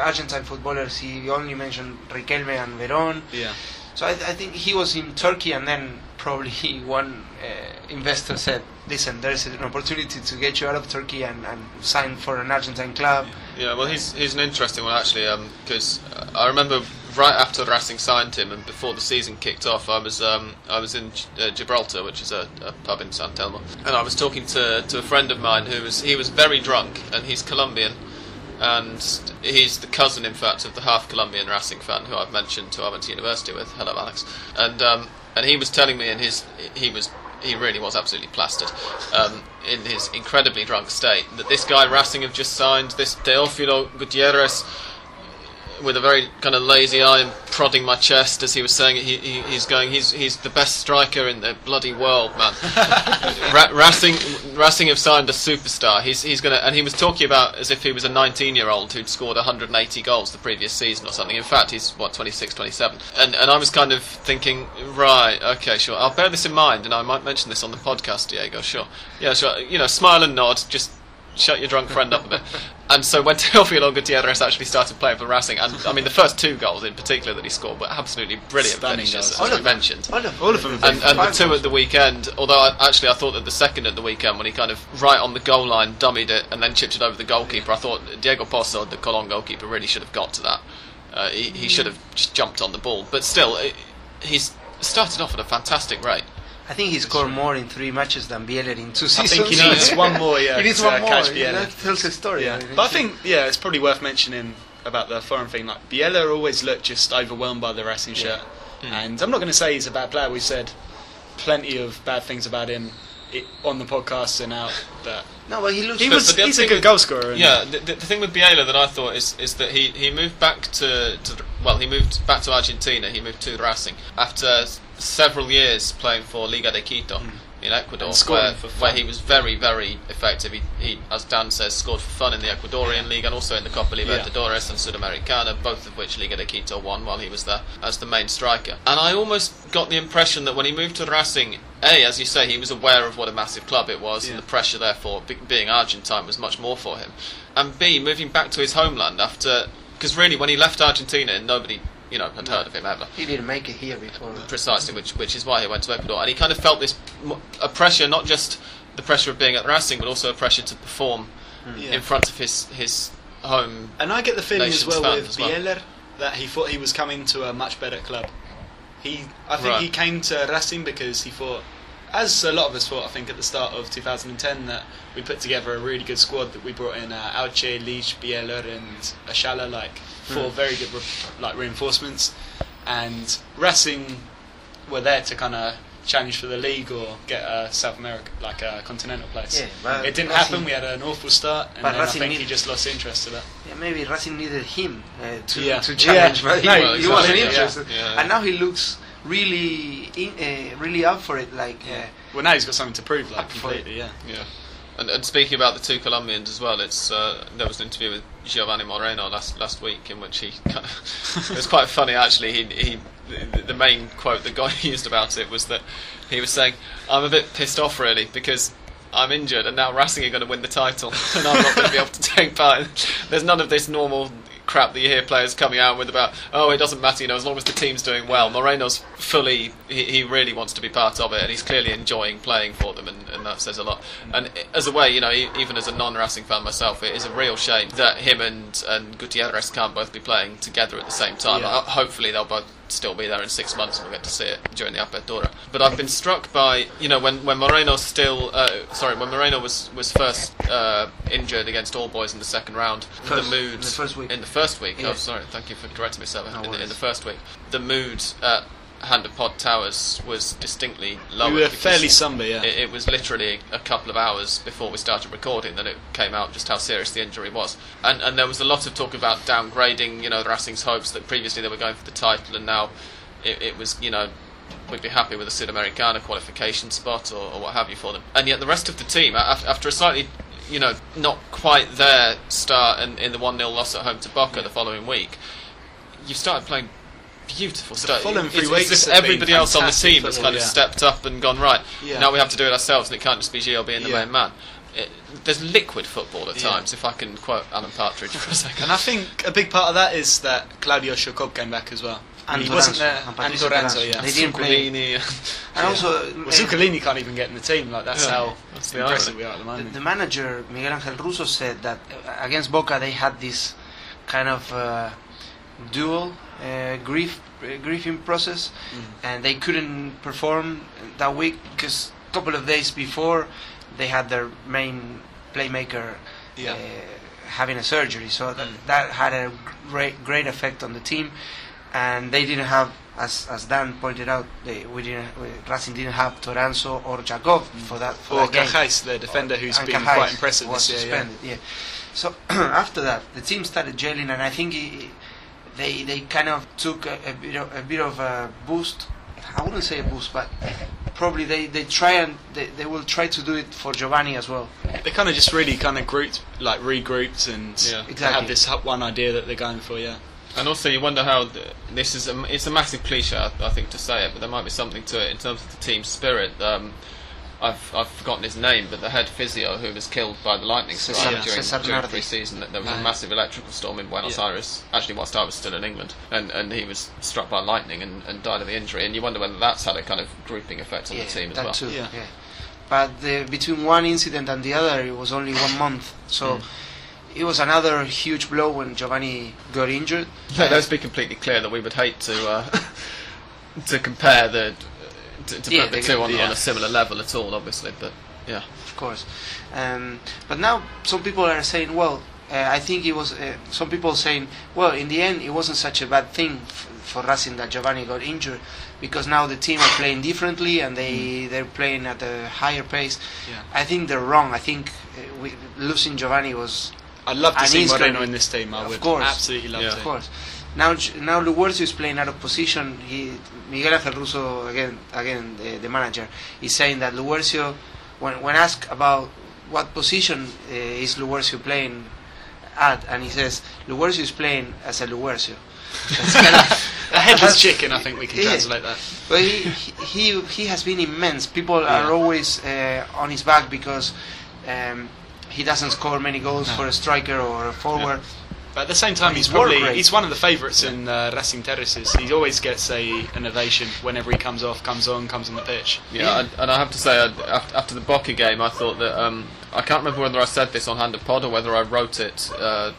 Argentine footballers, he only mentioned Riquelme and Verón. yeah. So I, I think he was in Turkey, and then probably one uh, investor said, "Listen, there's an opportunity to get you out of Turkey and, and sign for an Argentine club." Yeah, well, he's he's an interesting one actually, because uh, I remember right after Racing signed him and before the season kicked off, I was um, I was in G- uh, Gibraltar, which is a, a pub in San Telmo, and I was talking to to a friend of mine who was he was very drunk, and he's Colombian, and he's the cousin, in fact, of the half Colombian Racing fan who I've mentioned who I went to university with. Hello, Alex, and um, and he was telling me in his he was he really was absolutely plastered um, in his incredibly drunk state that this guy Racing have just signed this Teófilo Gutierrez with a very kind of lazy eye and prodding my chest as he was saying it, he, he, he's going he's he's the best striker in the bloody world man. Ra- Racing Racing have signed a superstar. He's he's gonna and he was talking about as if he was a 19 year old who'd scored 180 goals the previous season or something. In fact he's what 26 27 and and I was kind of thinking right okay sure I'll bear this in mind and I might mention this on the podcast Diego sure. Yeah sure you know smile and nod just shut your drunk friend up a bit. And so when Teofilo Gutierrez actually started playing for Racing, and I mean the first two goals in particular that he scored were absolutely brilliant Stunning finishes, goals. as we mentioned. All of, All of them And, and the two at the weekend, although I, actually I thought that the second at the weekend when he kind of right on the goal line dummied it and then chipped it over the goalkeeper, I thought Diego Pozo, the Colon goalkeeper, really should have got to that. Uh, he, he should have just jumped on the ball, but still, it, he's started off at a fantastic rate. I think he scored more in three matches than Bieler in two seasons. I seasons. think he needs one more. Yeah, he needs one uh, more. catch Yeah, Bielsa. that tells a story. Yeah, but I think yeah, it's probably worth mentioning about the foreign thing. Like Bieler always looked just overwhelmed by the Racing shirt, and I'm not going to say he's a bad player. We've said plenty of bad things about him i on the podcast and out. But no, but he looks. he But- was but the he's a good with- goal scorer. Yeah, the, the, the thing with Bieler that I thought is is that he, he moved back to, to well he moved back to Argentina. He moved to Racing after s- several years playing for Liga de Quito in Ecuador, where, for where he was very very effective. He, he as Dan says scored for fun in the Ecuadorian league and also in the Copa Libertadores and Sudamericana, both of which Liga de Quito won while he was there as the main striker. And I almost got the impression that when he moved to Racing, a as you say, he was aware of what a massive club it was, Yeah. and the pressure therefore be, being Argentine was much more for him. And B moving back to his homeland after because really when he left Argentina, nobody you know had heard of him ever. he didn't make it here before. Precisely, which which is why he went to Ecuador, and he kind of felt this m- a pressure, not just the pressure of being at Racing, but also a pressure to perform mm. Yeah. in front of his his home. And I get the feeling as well with as well. Bieler that he thought he was coming to a much better club. He, I think Right. he came to Racing because he thought, as a lot of us thought, I think at the start of 2010, that we put together a really good squad. That we brought in uh, Hauche, Leach, Bieler, and Ashala, like four very good re- like reinforcements. And Racing were there to kind of challenge for the league or get a South America like a continental place. Yeah, but it didn't Racing- happen. We had an awful start, and then I think he just lost interest to that. Yeah, maybe Racing needed him uh, to, Yeah. to challenge, Yeah. but he, No, he exactly. wasn't Yeah. interested. And now he looks really, in, uh, really up for it. Like, uh, Well, now he's got something to prove, like Up for it. completely. Yeah. Yeah. And, and speaking about the two Colombians as well, it's uh, there was an interview with Giovanni Moreno last last week in which he kind of, it was quite funny actually. He, he the, the main quote the guy used about it was that he was saying, "I'm a bit pissed off really because." I'm injured, and now Racing are going to win the title, and I'm not going to be able to take part. There's none of this normal crap that you hear players coming out with about, oh, it doesn't matter, you know, as long as the team's doing well. Moreno's fully, he, he really wants to be part of it, and he's clearly enjoying playing for them, and, and that says a lot. And as a way, you know, even as a non-Racing fan myself, it is a real shame that him and, and Gutierrez can't both be playing together at the same time. Yeah. Uh, hopefully they'll both still be there in six months and we'll get to see it during the Apertura. But I've been struck by, you know, when, when Moreno still, uh, sorry, when Moreno was, was first uh, injured against All Boys in the second round, First- the mood in the first week. in the first week. Yeah. Oh, sorry, thank you for correcting me, Seba. No in, the, in the first week, the mood at Hand of Pod Towers was distinctly lower. we were fairly somber, yeah. It, it was literally a couple of hours before we started recording that it came out just how serious the injury was, and and there was a lot of talk about downgrading. You know, the Racing's hopes that previously they were going for the title, and now it, it was you know we'd be happy with a Sudamericana qualification spot or, or what have you for them. And yet the rest of the team, after a slightly, you know, not quite there start in, in the 1 0 loss at home to Boca the following week, you started playing beautiful stuff. following three It's- it's weeks just everybody else on the team has kind of yeah. stepped up and gone, right, Yeah. now we have to do it ourselves and it can't just be Gio being the Yeah. main man. It, there's liquid football at Yeah. times, if I can quote Alan Partridge for a second. And I think a big part of that is that Claudio Yacob came back as well. and he wasn't there. and And Patricio Toranzo, Toranzo. yeah. They didn't play. Zuculini. And also, Well, uh, Zuculini can't even get in the team. Like that's Yeah, how that's the impressive irony. we are at the the, moment. the manager Miguel Angel Russo said that uh, against Boca they had this kind of uh, dual uh, grief uh, grieving process, and they couldn't perform that week because a couple of days before they had their main playmaker Yeah. uh, having a surgery, so that, that had a great great effect on the team, and they didn't have. As, as Dan pointed out, they, we didn't. We, Racing didn't have Toranzo or Yacob for that. For or that game. Cahais, the defender who's been Cahais quite impressive was this year. Suspended, yeah. So after that, the team started gelling, and I think it, they they kind of took a, a bit of, a bit of a boost. I wouldn't say a boost, but probably they, they try and they, they will try to do it for Giovanni as well. They kind of just really kind of grouped, like regrouped, and Yeah. they Exactly. have this one idea that they're going for. Yeah. And also, you wonder how th- this is. A, it's a massive cliche, I, I think, to say it, but there might be something to it in terms of the team spirit. Um, I've I've forgotten his name, but the head physio who was killed by the lightning strike Cesar- during, Cesar during Nardi. pre-season. There was a massive electrical storm in Buenos Yeah. Aires. Actually, whilst I was still in England, and and he was struck by lightning and, and died of the injury. And you wonder whether that's had a kind of grouping effect on yeah, the team as that well. too. Yeah. Yeah. But the, between one incident and the other, it was only one month. So. It was another huge blow when Giovanni got injured. Yeah, let's be completely clear that we would hate to uh, to compare the to, to Yeah, put the two on, yeah. on a similar level at all, obviously. But yeah, of course. Um, but now some people are saying, well, uh, I think it was. Uh, some people saying, well, in the end, it wasn't such a bad thing f- for Racing that Giovanni got injured, because now the team are playing differently and they they're playing at a higher pace. Yeah. I think they're wrong. I think uh, we, losing Giovanni was, I'd love to see he's Moreno gonna- in this team. I Of would course. absolutely love Yeah. to. of course. Now, now Luguercio is playing out of position. He, Miguel Angel Russo, again, again, the, the manager, is saying that Luguercio, when when asked about what position uh, is Luguercio playing at, and he says Luguercio is playing as a Luguercio. That's kind of, A headless chicken, I think we can Yeah. translate that. but he, he he has been immense. People Yeah. are always uh, on his back because um, he doesn't score many goals No. for a striker or a forward. But at the same time, But he's probably rate- he's one of the favourites in uh, Racing Terraces. He always gets a an ovation whenever he comes off, comes on, comes on the pitch. yeah. Yeah. And, and I have to say, I, af- after the Boca game, I thought that um, I can't remember whether I said this on Hand of Pod or whether I wrote it uh,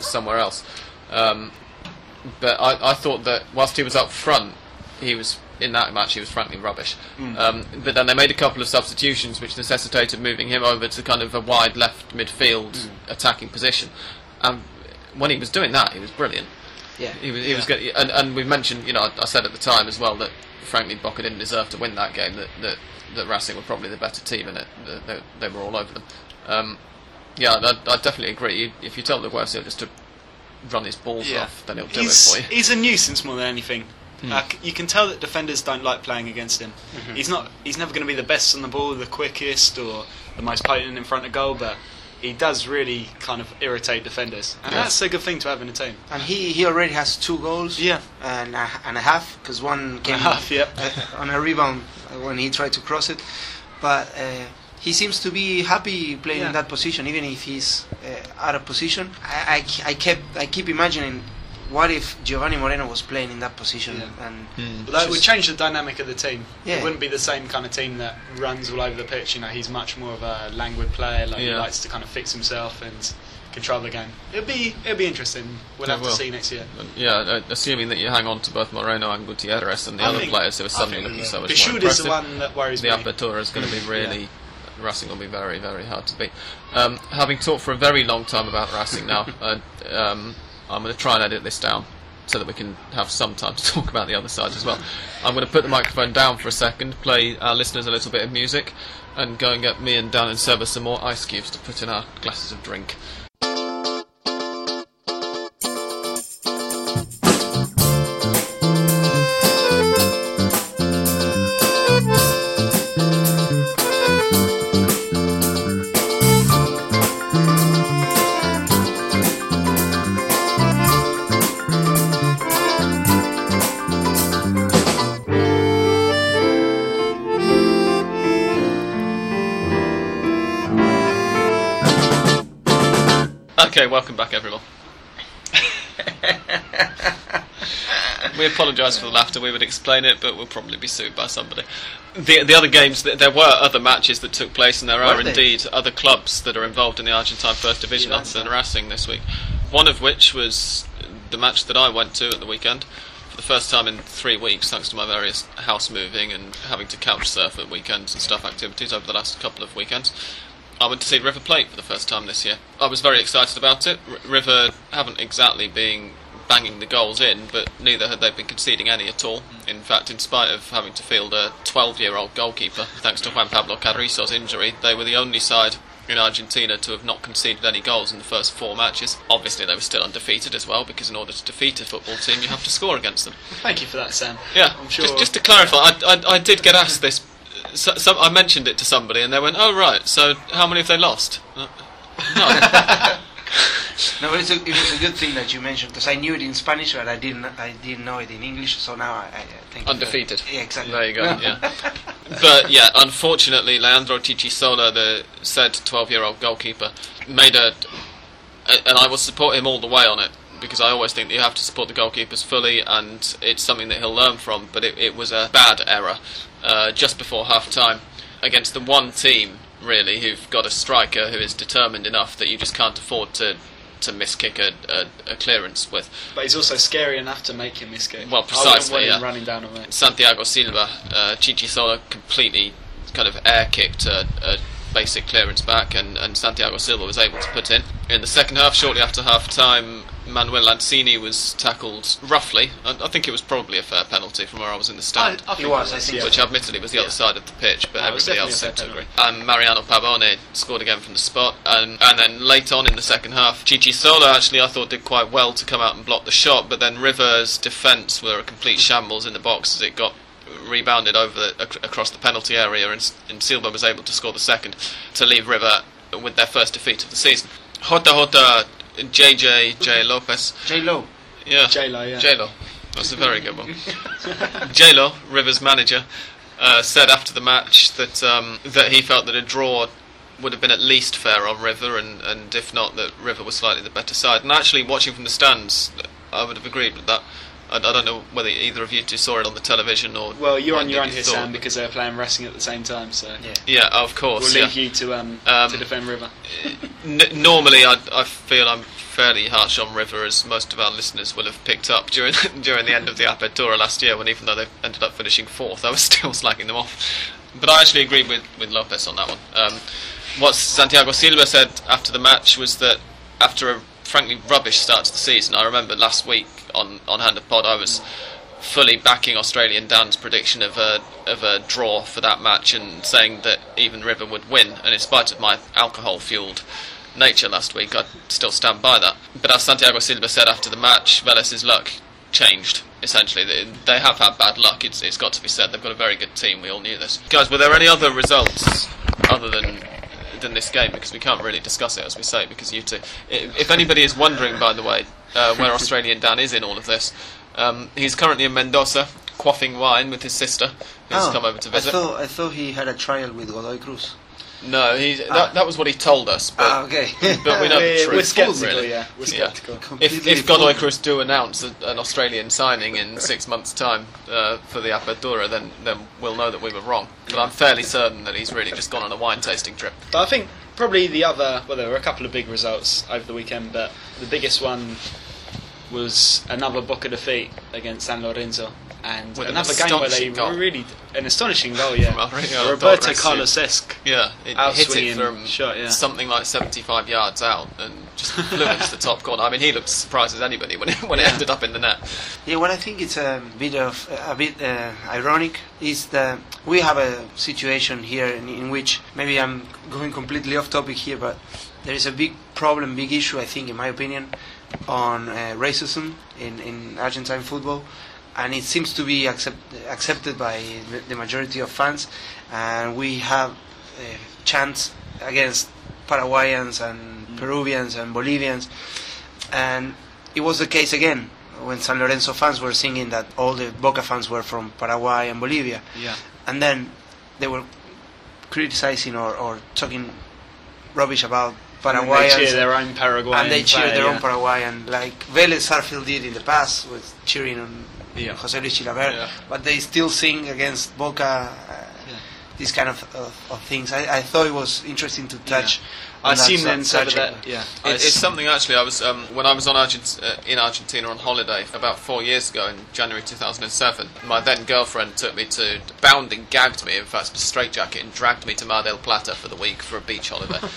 somewhere else. Um, but I, I thought that whilst he was up front, he was in that match he was frankly rubbish. Um, but then they made a couple of substitutions which necessitated moving him over to kind of a wide left midfield attacking position. And when he was doing that, he was brilliant. Yeah. He was, he was good, and, and we mentioned, you know, I, I said at the time as well that frankly Boca didn't deserve to win that game. That that, that Racing were probably the better team in it. That They, they were all over them. Um, yeah, I, I definitely agree. If you tell the Guercio just to run his balls off, then he'll do he's, it for you. He's a nuisance more than anything. Hmm. Like, you can tell that defenders don't like playing against him. Mm-hmm. He's not. He's never going to be the best on the ball, the quickest, or the most potent in front of goal. But he does really kind of irritate defenders, and Yeah. that's a good thing to have in a team. And he, he already has two goals. Yeah. And a, and a half, because one came half, yeah. uh, on a rebound uh, when he tried to cross it. But uh, he seems to be happy playing Yeah. in that position, even if he's uh, out of position. I, I, I kept I keep imagining, what if Giovanni Moreno was playing in that position? Yeah. And. But that would change the dynamic of the team. Yeah. It wouldn't be the same kind of team that runs all over the pitch. You know, he's much more of a languid player. Like he likes to kind of fix himself and control the game. It'll be it'll be interesting. We'll It have will. to see next year. Yeah, uh, assuming that you hang on to both Moreno and Gutierrez and the I other think- players who are suddenly looking so much the more shoot is impressive. the one that worries the me. Apertura is going to be really Yeah. Racing will be very very hard to beat. Um, having talked for a very long time about Racing now, uh, um, I'm going to try and edit this down so that we can have some time to talk about the other side as well. I'm going to put the microphone down for a second, play our listeners a little bit of music, and go and get me and Dan and Seba some more ice cubes to put in our glasses of drink. Back, everyone. we apologise for the laughter. We would explain it, but we'll probably be sued by somebody. The the other games, th- there were other matches that took place, and there are indeed other clubs that are involved in the Argentine First Division other than Racing this week. One of which was the match that I went to at the weekend for the first time in three weeks, thanks to my various house moving and having to couch surf at weekends and stuff activities over the last couple of weekends. I went to see River Plate for the first time this year. I was very excited about it. R- River haven't exactly been banging the goals in, but neither had they been conceding any at all. In fact, in spite of having to field a 12 year old goalkeeper, thanks to Juan Pablo Carrizo's injury, they were the only side in Argentina to have not conceded any goals in the first four matches. Obviously, they were still undefeated as well, because in order to defeat a football team, you have to score against them. Thank you for that, Sam. Yeah, I'm sure. just, just to clarify, I, I, I did get asked this. So, some, I mentioned it to somebody, and they went, "Oh right, so how many have they lost?" Uh, no. No, but it's a, it was a good thing that you mentioned because I knew it in Spanish, but I didn't I didn't know it in English. So now I, I think Undefeated. Yeah, exactly. There you go. Yeah. but yeah, unfortunately, Leandro Chichizola, the said 12-year-old goalkeeper, made a, a, and I will support him all the way on it because I always think that you have to support the goalkeepers fully, and it's something that he'll learn from. But it, it was a bad error uh, just before half time against the one team really who've got a striker who is determined enough that you just can't afford to. To miss kick a, a, a clearance with But he's also scary enough to make him miss kick. Well, precisely, wouldn't want him yeah. running down on me. Santiago Silva, uh, Chichizola completely kind of air kicked a, a basic clearance back, and, and Santiago Silva was able to put in. In the second half, shortly after half time, Manuel Lanzini was tackled roughly. I, I think it was probably a fair penalty from where I was in the stand. I He think was, I think. Which admittedly was the Yeah. other side of the pitch, but No, everybody else seemed to agree. And Mariano Pavone scored again from the spot, and and then late on in the second half, Chichizola actually I thought did quite well to come out and block the shot, but then Rivers' defence were a complete shambles in the box as it got rebounded over the, ac- across the penalty area, and, and Silva was able to score the second to leave River with their first defeat of the season. Jota Jota, JJ J Lopez, J Lo. yeah, J-Lo, yeah. J-Lo. That's a very good one. J-Lo, Rivers' manager, uh, said after the match that um, that he felt that a draw would have been at least fair on River, and, and if not, that River was slightly the better side. And actually, watching from the stands, I would have agreed with that. I, I don't know whether either of you two saw it on the television or. Well, you're on your did own you here, thought. Sam, because they're playing Racing at the same time. So Yeah. Yeah, of course. we'll yeah. leave you to um, Um, to defend River. N- normally, I, I feel I'm fairly harsh on River, as most of our listeners will have picked up during during the end of the Apertura last year, when even though they ended up finishing fourth, I was still slagging them off. But I actually agreed with, with Lopez on that one. Um, what Santiago Silva said after the match was that after a frankly rubbish start to the season. I remember last week on on Hand of Pod, I was fully backing Australian Dan's prediction of a of a draw for that match and saying that even River would win. And in spite of my alcohol fueled nature last week, I still stand by that. But as Santiago Silva said after the match, Velez's luck changed. Essentially, they, they have had bad luck. It's it's got to be said. They've got a very good team. We all knew this. Guys, were there any other results other than than this game? Because we can't really discuss it, as we say, because you two. If anybody is wondering, by the way, uh, where Australian Dan is in all of this, um, he's currently in Mendoza, quaffing wine with his sister, who's Oh, come over to I visit. thought I thought he had a trial with Godoy Cruz. No, he that, Ah. that was what he told us, but. Ah, okay. But we know the truth, we're skeptical, really. yeah. We're Yeah. skeptical. If, Completely if Godoy. Cruz do announce a, an Australian signing in six months' time uh, for the Apertura, then then we'll know that we were wrong. But I'm fairly certain that he's really just gone on a wine tasting trip. But I think probably the other, well, there were a couple of big results over the weekend, but the biggest one was another Boca defeat against San Lorenzo. And With an another game where they astonishing goal. really, an astonishing goal, yeah. From Mario Roberto Torres, Carlos esque. Yeah, it Out hit it from shot, yeah. something like 75 yards out and just flew into the top corner. I mean, he looked as surprised as anybody when it, when it ended up in the net. Yeah, what I think it's a bit of a bit uh, ironic is that we have a situation here in, in which maybe I'm going completely off topic here, but there is a big problem, big issue, I think, in my opinion, on uh, racism in, in Argentine football, and it seems to be accept, accepted by the- majority of fans, and we have uh, chants against Paraguayans and Peruvians and Bolivians, and it was the case again when San Lorenzo fans were singing that all the Boca fans were from Paraguay and Bolivia, Yeah. and then they were criticizing or, or talking rubbish about And they Paraguayans cheer their own Paraguayan and they cheer player, their yeah. own Paraguayan, like Vélez Sarsfield did in the past with cheering on Yeah. José Luis Chilavert, Yeah. but they still sing against Boca. Uh. These kind of, of, of things. I, I thought it was interesting to touch. I on that assume su- then, so that, yeah. It, it's s- something actually. I was um, when I was on Argent- uh, in Argentina on holiday about four years ago in January 2007. My then girlfriend took me to bound and gagged me, in fact, a straitjacket, and dragged me to Mar del Plata for the week for a beach holiday.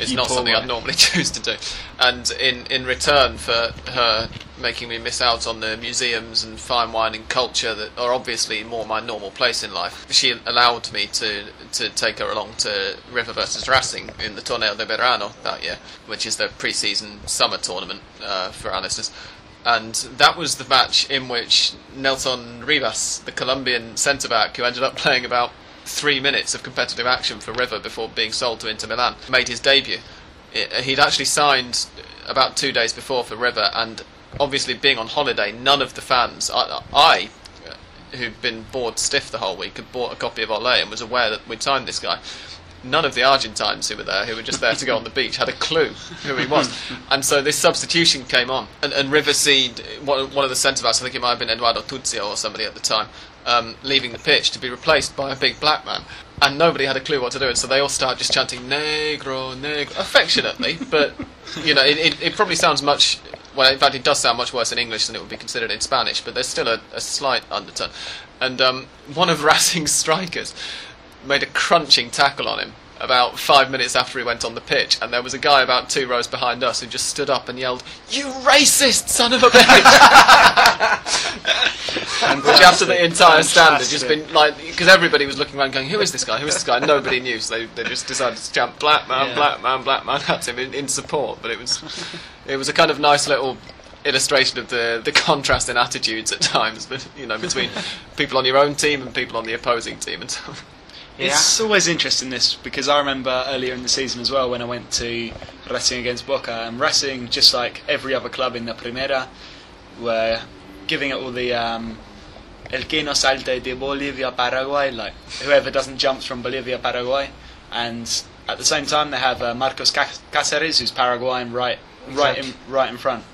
It's You not something. I'd normally choose to do. And in in return for her making me miss out on the museums and fine wine and culture that are obviously more my normal place in life, she allowed me to to take her along to River versus Racing in the Torneo de Verano that year, which is the pre-season summer tournament uh, for our listeners. And that was the match in which Nelson Rivas, the Colombian centre back, who ended up playing about three minutes of competitive action for River before being sold to Inter Milan, made his debut. He'd actually signed about two days before for River, and obviously being on holiday, none of the fans, I, I uh, who'd been bored stiff the whole week, had bought a copy of Olé and was aware that we'd signed this guy. None of the Argentines who were there, who were just there to go on the beach, had a clue who he was. And so this substitution came on. And, and River Seed, one, one of the centre backs, I think it might have been Eduardo Tuzio or somebody at the time, um, leaving the pitch to be replaced by a big black man. And nobody had a clue what to do, and so they all start just chanting "negro, negro" affectionately. But you know, it, it, it probably sounds much. Well, in fact, it does sound much worse in English than it would be considered in Spanish. But there's still a, a slight undertone. And um, one of Racing's strikers made a crunching tackle on him about five minutes after he went on the pitch, and there was a guy about two rows behind us who just stood up and yelled, "You racist son of a bitch!" Which after the entire stand had just been like, because everybody was looking around going, "Who is this guy? Who is this guy?" Nobody knew, so they, they just decided to chant "Black man, Yeah. black man, black man" at him in, in support. But it was, it was a kind of nice little illustration of the the contrast in attitudes at times, but you know, between people on your own team and people on the opposing team and It's always interesting this because I remember earlier in the season as well when I went to Racing against Boca and Racing, just like every other club in the Primera, were giving it all the um, El que no salte de Bolivia Paraguay, like whoever doesn't jump from Bolivia Paraguay, and at the same time they have uh, Marcos Cáceres who's Paraguayan right right in right in front.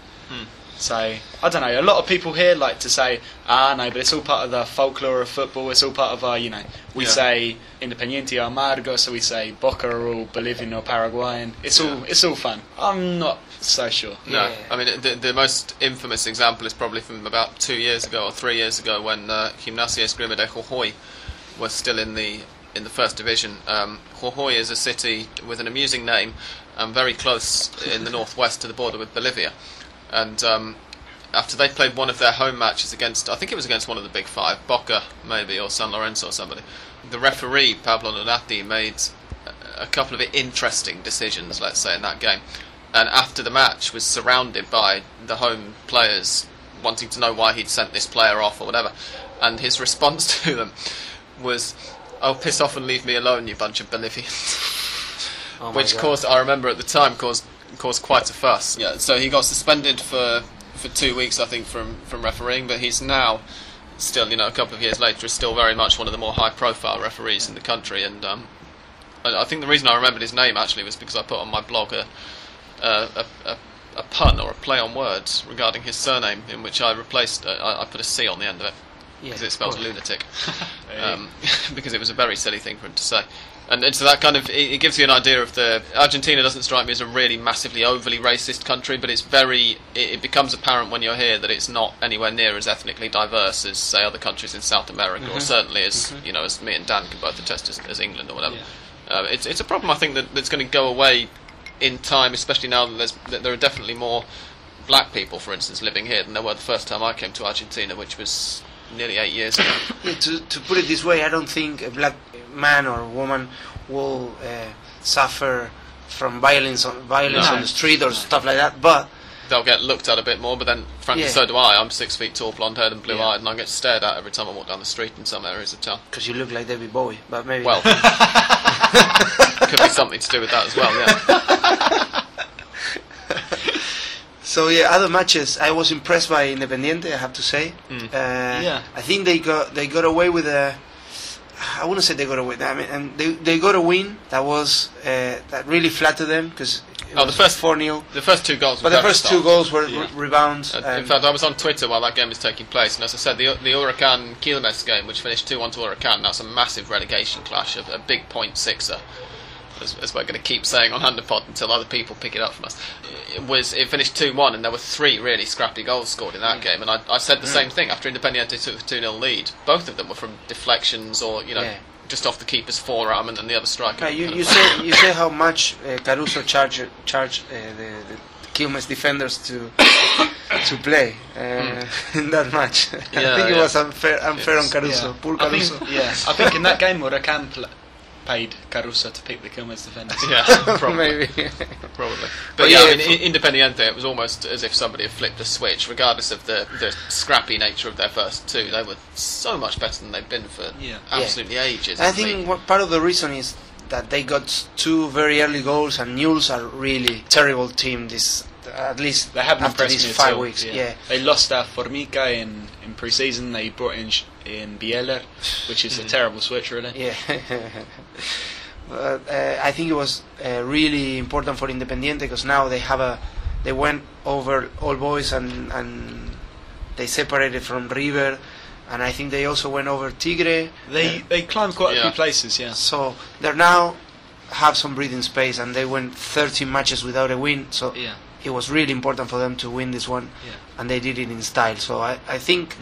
So I don't know. A lot of people here like to say, "Ah, no," but it's all part of the folklore of football. It's all part of our, you know, we Yeah. say Independiente or Amargo, so we say Boca are all Bolivian or Paraguayan. It's all it's all fun. I'm not so sure. No, Yeah. I mean the the most infamous example is probably from about two years ago or three years ago when uh, Gimnasia Esgrima de Jujuy was still in the in the first division. Um, Jujuy is a city with an amusing name. and very close in the northwest to the border with Bolivia. And um, after they played one of their home matches against, I think it was against one of the big five, Boca maybe, or San Lorenzo or somebody, the referee, Pablo Lunati, made a- a couple of interesting decisions, let's say, in that game. And after the match, was surrounded by the home players wanting to know why he'd sent this player off or whatever. And his response to them was, "Oh, piss off and leave me alone, you bunch of Bolivians." Oh which God. caused I remember at the time caused caused quite a fuss. Yeah, so he got suspended for for two weeks, I think, from from refereeing, but he's now still, you know, a couple of years later, is still very much one of the more high-profile referees in the country. And um, I I think the reason I remembered his name actually was because I put on my blog a a, a, a, a pun or a play on words regarding his surname, in which I replaced uh, I, I put a C on the end of it Yeah, because it spells lunatic um, because it was a very silly thing for him to say. And, and so that kind of it, it gives you an idea of the Argentina doesn't strike me as a really massively overly racist country, but it's very it, it becomes apparent when you're here that it's not anywhere near as ethnically diverse as say other countries in South America, or certainly as you know as me and Dan can both attest as, as England or whatever. Yeah. Uh, it's it's a problem I think that, that's going to go away in time, especially now that, there's, that there are definitely more black people, for instance, living here than there were the first time I came to Argentina, which was nearly eight years ago. Yeah, to, to put it this way, I don't think a black man or woman will uh, suffer from violence on violence No. on the street or stuff like that. But they'll get looked at a bit more, but then, frankly, Yeah. so do I. I'm six feet tall, blonde haired, and blue eyed, Yeah. and I get stared at every time I walk down the street in some areas of town. because you look like David Bowie, but maybe Well, could be something to do with that as well, yeah. So yeah, other matches. I was impressed by Independiente. I have to say. Mm. Uh, Yeah. I think they got they got away with a. I wouldn't say they got away. I mean, and they they got a win that was uh, that really flattered them because Oh, the first- four 0 The first two goals were But the first two goals were Yeah. re- rebounds. Uh, in fact, I was on Twitter while that game was taking place, and as I said, the the Huracan Quilmes game, which finished 2 1 to Huracan, that's a massive relegation clash, a, a big point sixer, as, as we're going to keep saying on Hand of Pod until other people pick it up from us. It was it finished 2 1, and there were three really scrappy goals scored in that game, and I, I said the same thing after Independiente took the 2 0 lead. Both of them were from deflections or, you know, Yeah. just off the keeper's forearm, and then the other striker. You, you say you say how much uh, Caruso charged charged uh, the, the Quilmes defenders to to play uh, in that match. I Yeah, think it was unfair unfair on Caruso. Yeah. Poor I Caruso. think, yeah, I think in that game, Huracan pl- paid Caruso to pick the Quilmes defenders. Yeah, probably. Maybe. Probably. But, But yeah, yeah, I mean, I- Independiente, it was almost as if somebody had flipped a switch, regardless of the, the scrappy nature of their first two. They were so much better than they've been for Yeah. absolutely ages. I think what part of the reason is that they got two very early goals, and Newell's are really terrible team. This at least They haven't after impressed these five all, weeks. Yeah. They lost uh, Formica in, in pre-season. They brought in Sh- in Bieler, which is a terrible switch, really. Yeah. but uh, I think it was uh, really important for Independiente because now they have a they went over all boys and and they separated from River, and I think they also went over Tigre. They they climbed quite a few places, yeah. So they're now have some breathing space, and they went 13 matches without a win. So Yeah. it was really important for them to win this one, Yeah. and they did it in style. So I, I think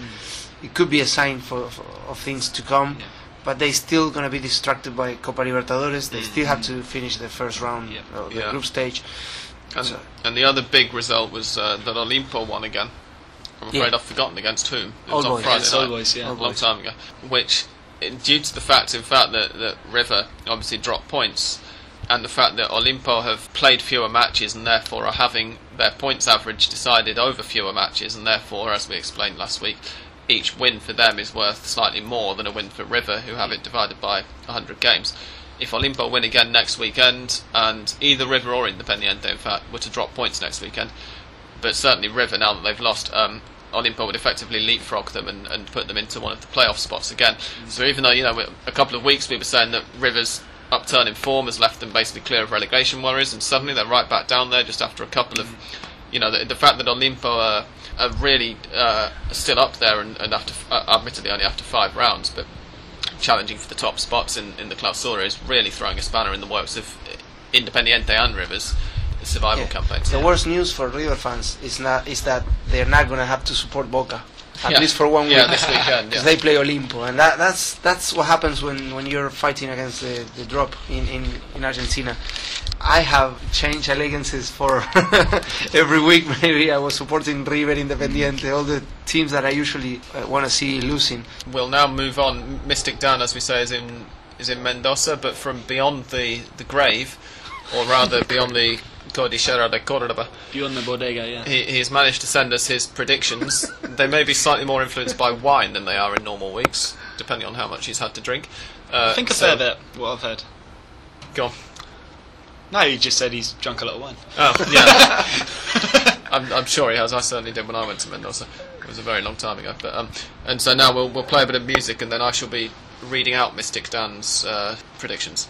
it could be a sign for, for of things to come. Yeah. But they're still gonna be distracted by Copa Libertadores. They still have Mm-hmm. to finish the first round, Yeah. uh, the Yeah. group stage. And, So- and the other big result was uh, that Olimpo won again. I'm afraid Yeah. I've forgotten against whom. It All was on Boys. Friday Against night. All Boys, yeah. a long time ago. Which, due to the fact, in fact, that, that River obviously dropped points, and the fact that Olimpo have played fewer matches and therefore are having their points average decided over fewer matches, and therefore, as we explained last week, each win for them is worth slightly more than a win for River, who have it divided by 100 games. If Olimpo win again next weekend, and either River or Independiente, in fact, were to drop points next weekend, but certainly River, now that they've lost, um, Olimpo would effectively leapfrog them and, and put them into one of the playoff spots again. So even though, you know, a couple of weeks we were saying that River's upturn in form has left them basically clear of relegation worries, and suddenly they're right back down there just after a couple of, you know, the, the fact that Olimpo are, are really uh, still up there and, and after, uh, admittedly only after five rounds, but challenging for the top spots in, in the Clausura is really throwing a spanner in the works of Independiente and Rivers' survival Yeah. campaigns. The worst news for River fans is not is that they're not gonna have to support Boca at Yeah. least for one week. Yeah, this weekend, Because yeah. they play Olimpo, and that, that's that's what happens when, when you're fighting against the, the drop in, in, in Argentina. I have changed allegiances for every week. Maybe I was supporting River, Independiente, all the teams that I usually uh, want to see losing. We'll now move on. Mystic Dan, as we say, is in is in Mendoza, but from beyond the, the grave, or rather beyond the Cordillera de Cordoba, Beyond the bodega, yeah. he, he's managed to send us his predictions. they may be slightly more influenced by wine than they are in normal weeks, depending on how much he's had to drink. Uh, I think a so- fair bit, what I've heard. Go on. No, he just said he's drunk a lot of wine. Oh, yeah. I'm, I'm sure he has. I certainly did when I went to Mendoza. It was a very long time ago. But um, and so now we'll we'll play a bit of music, and then I shall be reading out Mystic Dan's uh, predictions.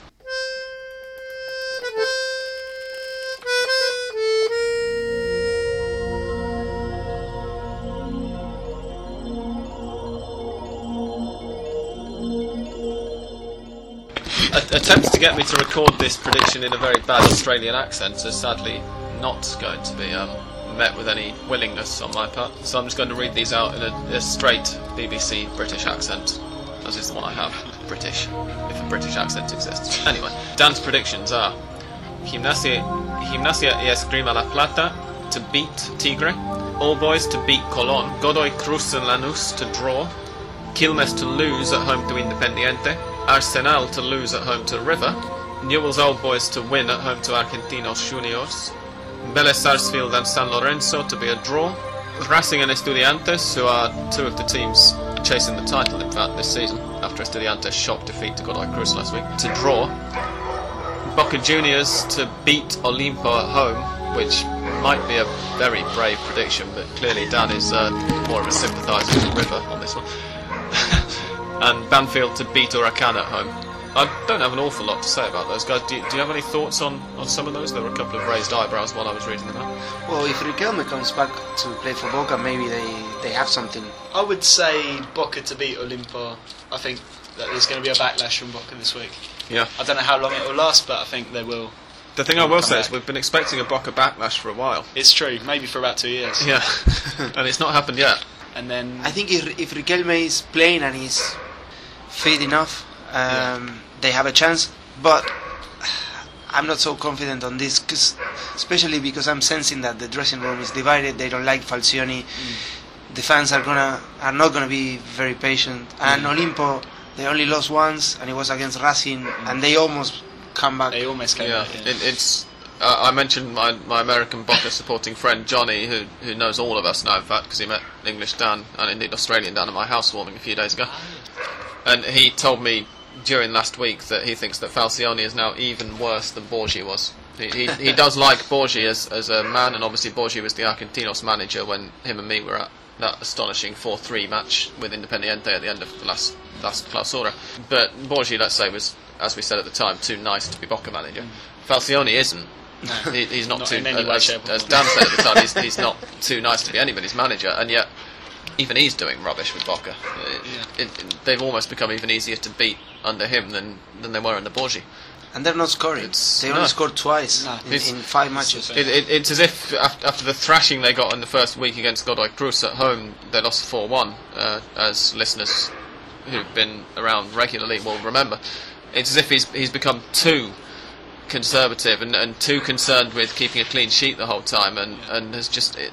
Attempts to get me to record this prediction in a very bad Australian accent are sadly not going to be um, met with any willingness on my part. So I'm just going to read these out in a, a straight BBC British accent, as is the one I have, British, if a British accent exists. Anyway, Dan's predictions are Gimnasia, Gimnasia y Esgrima La Plata to beat Tigre, All Boys to beat Colón, Godoy Cruz and Lanús to draw, Quilmes to lose at home to Independiente, Arsenal to lose at home to River, Newell's Old Boys to win at home to Argentinos Juniors, Vélez Sarsfield and San Lorenzo to be a draw, Racing and Estudiantes, who are two of the teams chasing the title in fact this season, after Estudiantes' shock defeat to Godoy Cruz last week, to draw, Boca Juniors to beat Olimpo at home, which might be a very brave prediction, but clearly Dan is uh, more of a sympathiser with River on this one. and Banfield to beat Huracan at home. I don't have an awful lot to say about those guys. Do you, do you have any thoughts on, on some of those? There were a couple of raised eyebrows while I was reading them out. Well, if Riquelme comes back to play for Boca, maybe they, they have something. I would say Boca to beat Olimpo. I think that there's going to be a backlash from Boca this week. Yeah. I don't know how long it will last, but I think they will. The thing I will Come say is we've been expecting a Boca backlash for a while. It's true, maybe for about two years. Yeah. and it's not happened yet. And then I think if, if Riquelme is playing and he's fit enough, um, they have a chance. But I'm not so confident on this, cause, especially because I'm sensing that the dressing room is divided. They don't like Falcioni. Mm. The fans are gonna are not gonna be very patient. And mm. Olimpo, they only lost once, and it was against Racing, mm. and they almost come back. they almost came Yeah, back in. it, it's. Uh, I mentioned my, my American Boca supporting friend Johnny, who who knows all of us now, in fact, because he met English Dan and indeed Australian Dan at my housewarming a few days ago. And he told me during last week that he thinks that Falcioni is now even worse than Borghi was. He, he, he does like Borghi as, as a man, and obviously Borghi was the Argentinos manager when him and me were at that astonishing 4-3 match with Independiente at the end of the last last Clausura. But Borghi, let's say, was, as we said at the time, too nice to be Boca manager. Falcioni isn't. He, he's not, Not too, in any way, as, as. Dan said at the time, he's, he's not too nice to be anybody's manager, and yet even he's doing rubbish with Boca. It, it, it- they've almost become even easier to beat under him than, than they were under Borghi. And they're not scoring. It's- they only no. scored twice No. in, in five matches. it's- It, it, it's as if af- after the thrashing they got in the first week against Godoy Cruz at home, they lost 4 1, uh, as listeners who've been around regularly will remember. It's as if he's, he's become too conservative and, and too concerned with keeping a clean sheet the whole time and, and has just it,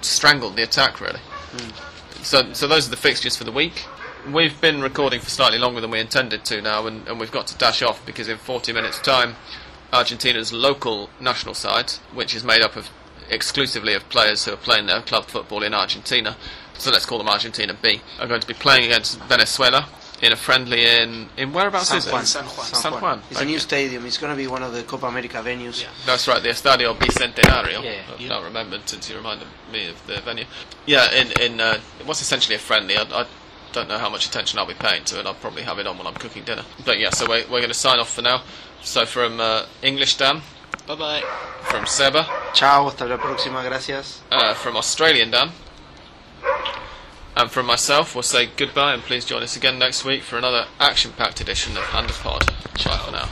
strangled the attack, really. Hmm. So, so those are the fixtures for the week. We've been recording for slightly longer than we intended to now, and, and we've got to dash off because in 40 minutes' time, Argentina's local national side, which is made up of exclusively of players who are playing their club football in Argentina, so let's call them Argentina B, are going to be playing against Venezuela in a friendly in in whereabouts San is Juan. it? San Juan. San Juan. It's a new stadium. It's going to be one of the Copa America venues. Yeah. That's right, the Estadio Bicentenario. Yeah. I've now remembered since you reminded me of the venue. Yeah, in in uh, it was essentially a friendly. I, I don't know how much attention I'll be paying to it. I'll probably have it on when I'm cooking dinner. But yeah, so we're, we're going to sign off for now. So from uh, English Dan, Bye bye. from Seba, Ciao, hasta la próxima, gracias. uh, from Australian Dan, and from myself, we'll say goodbye and please join us again next week for another action-packed edition of Hand of Pod. Bye for now.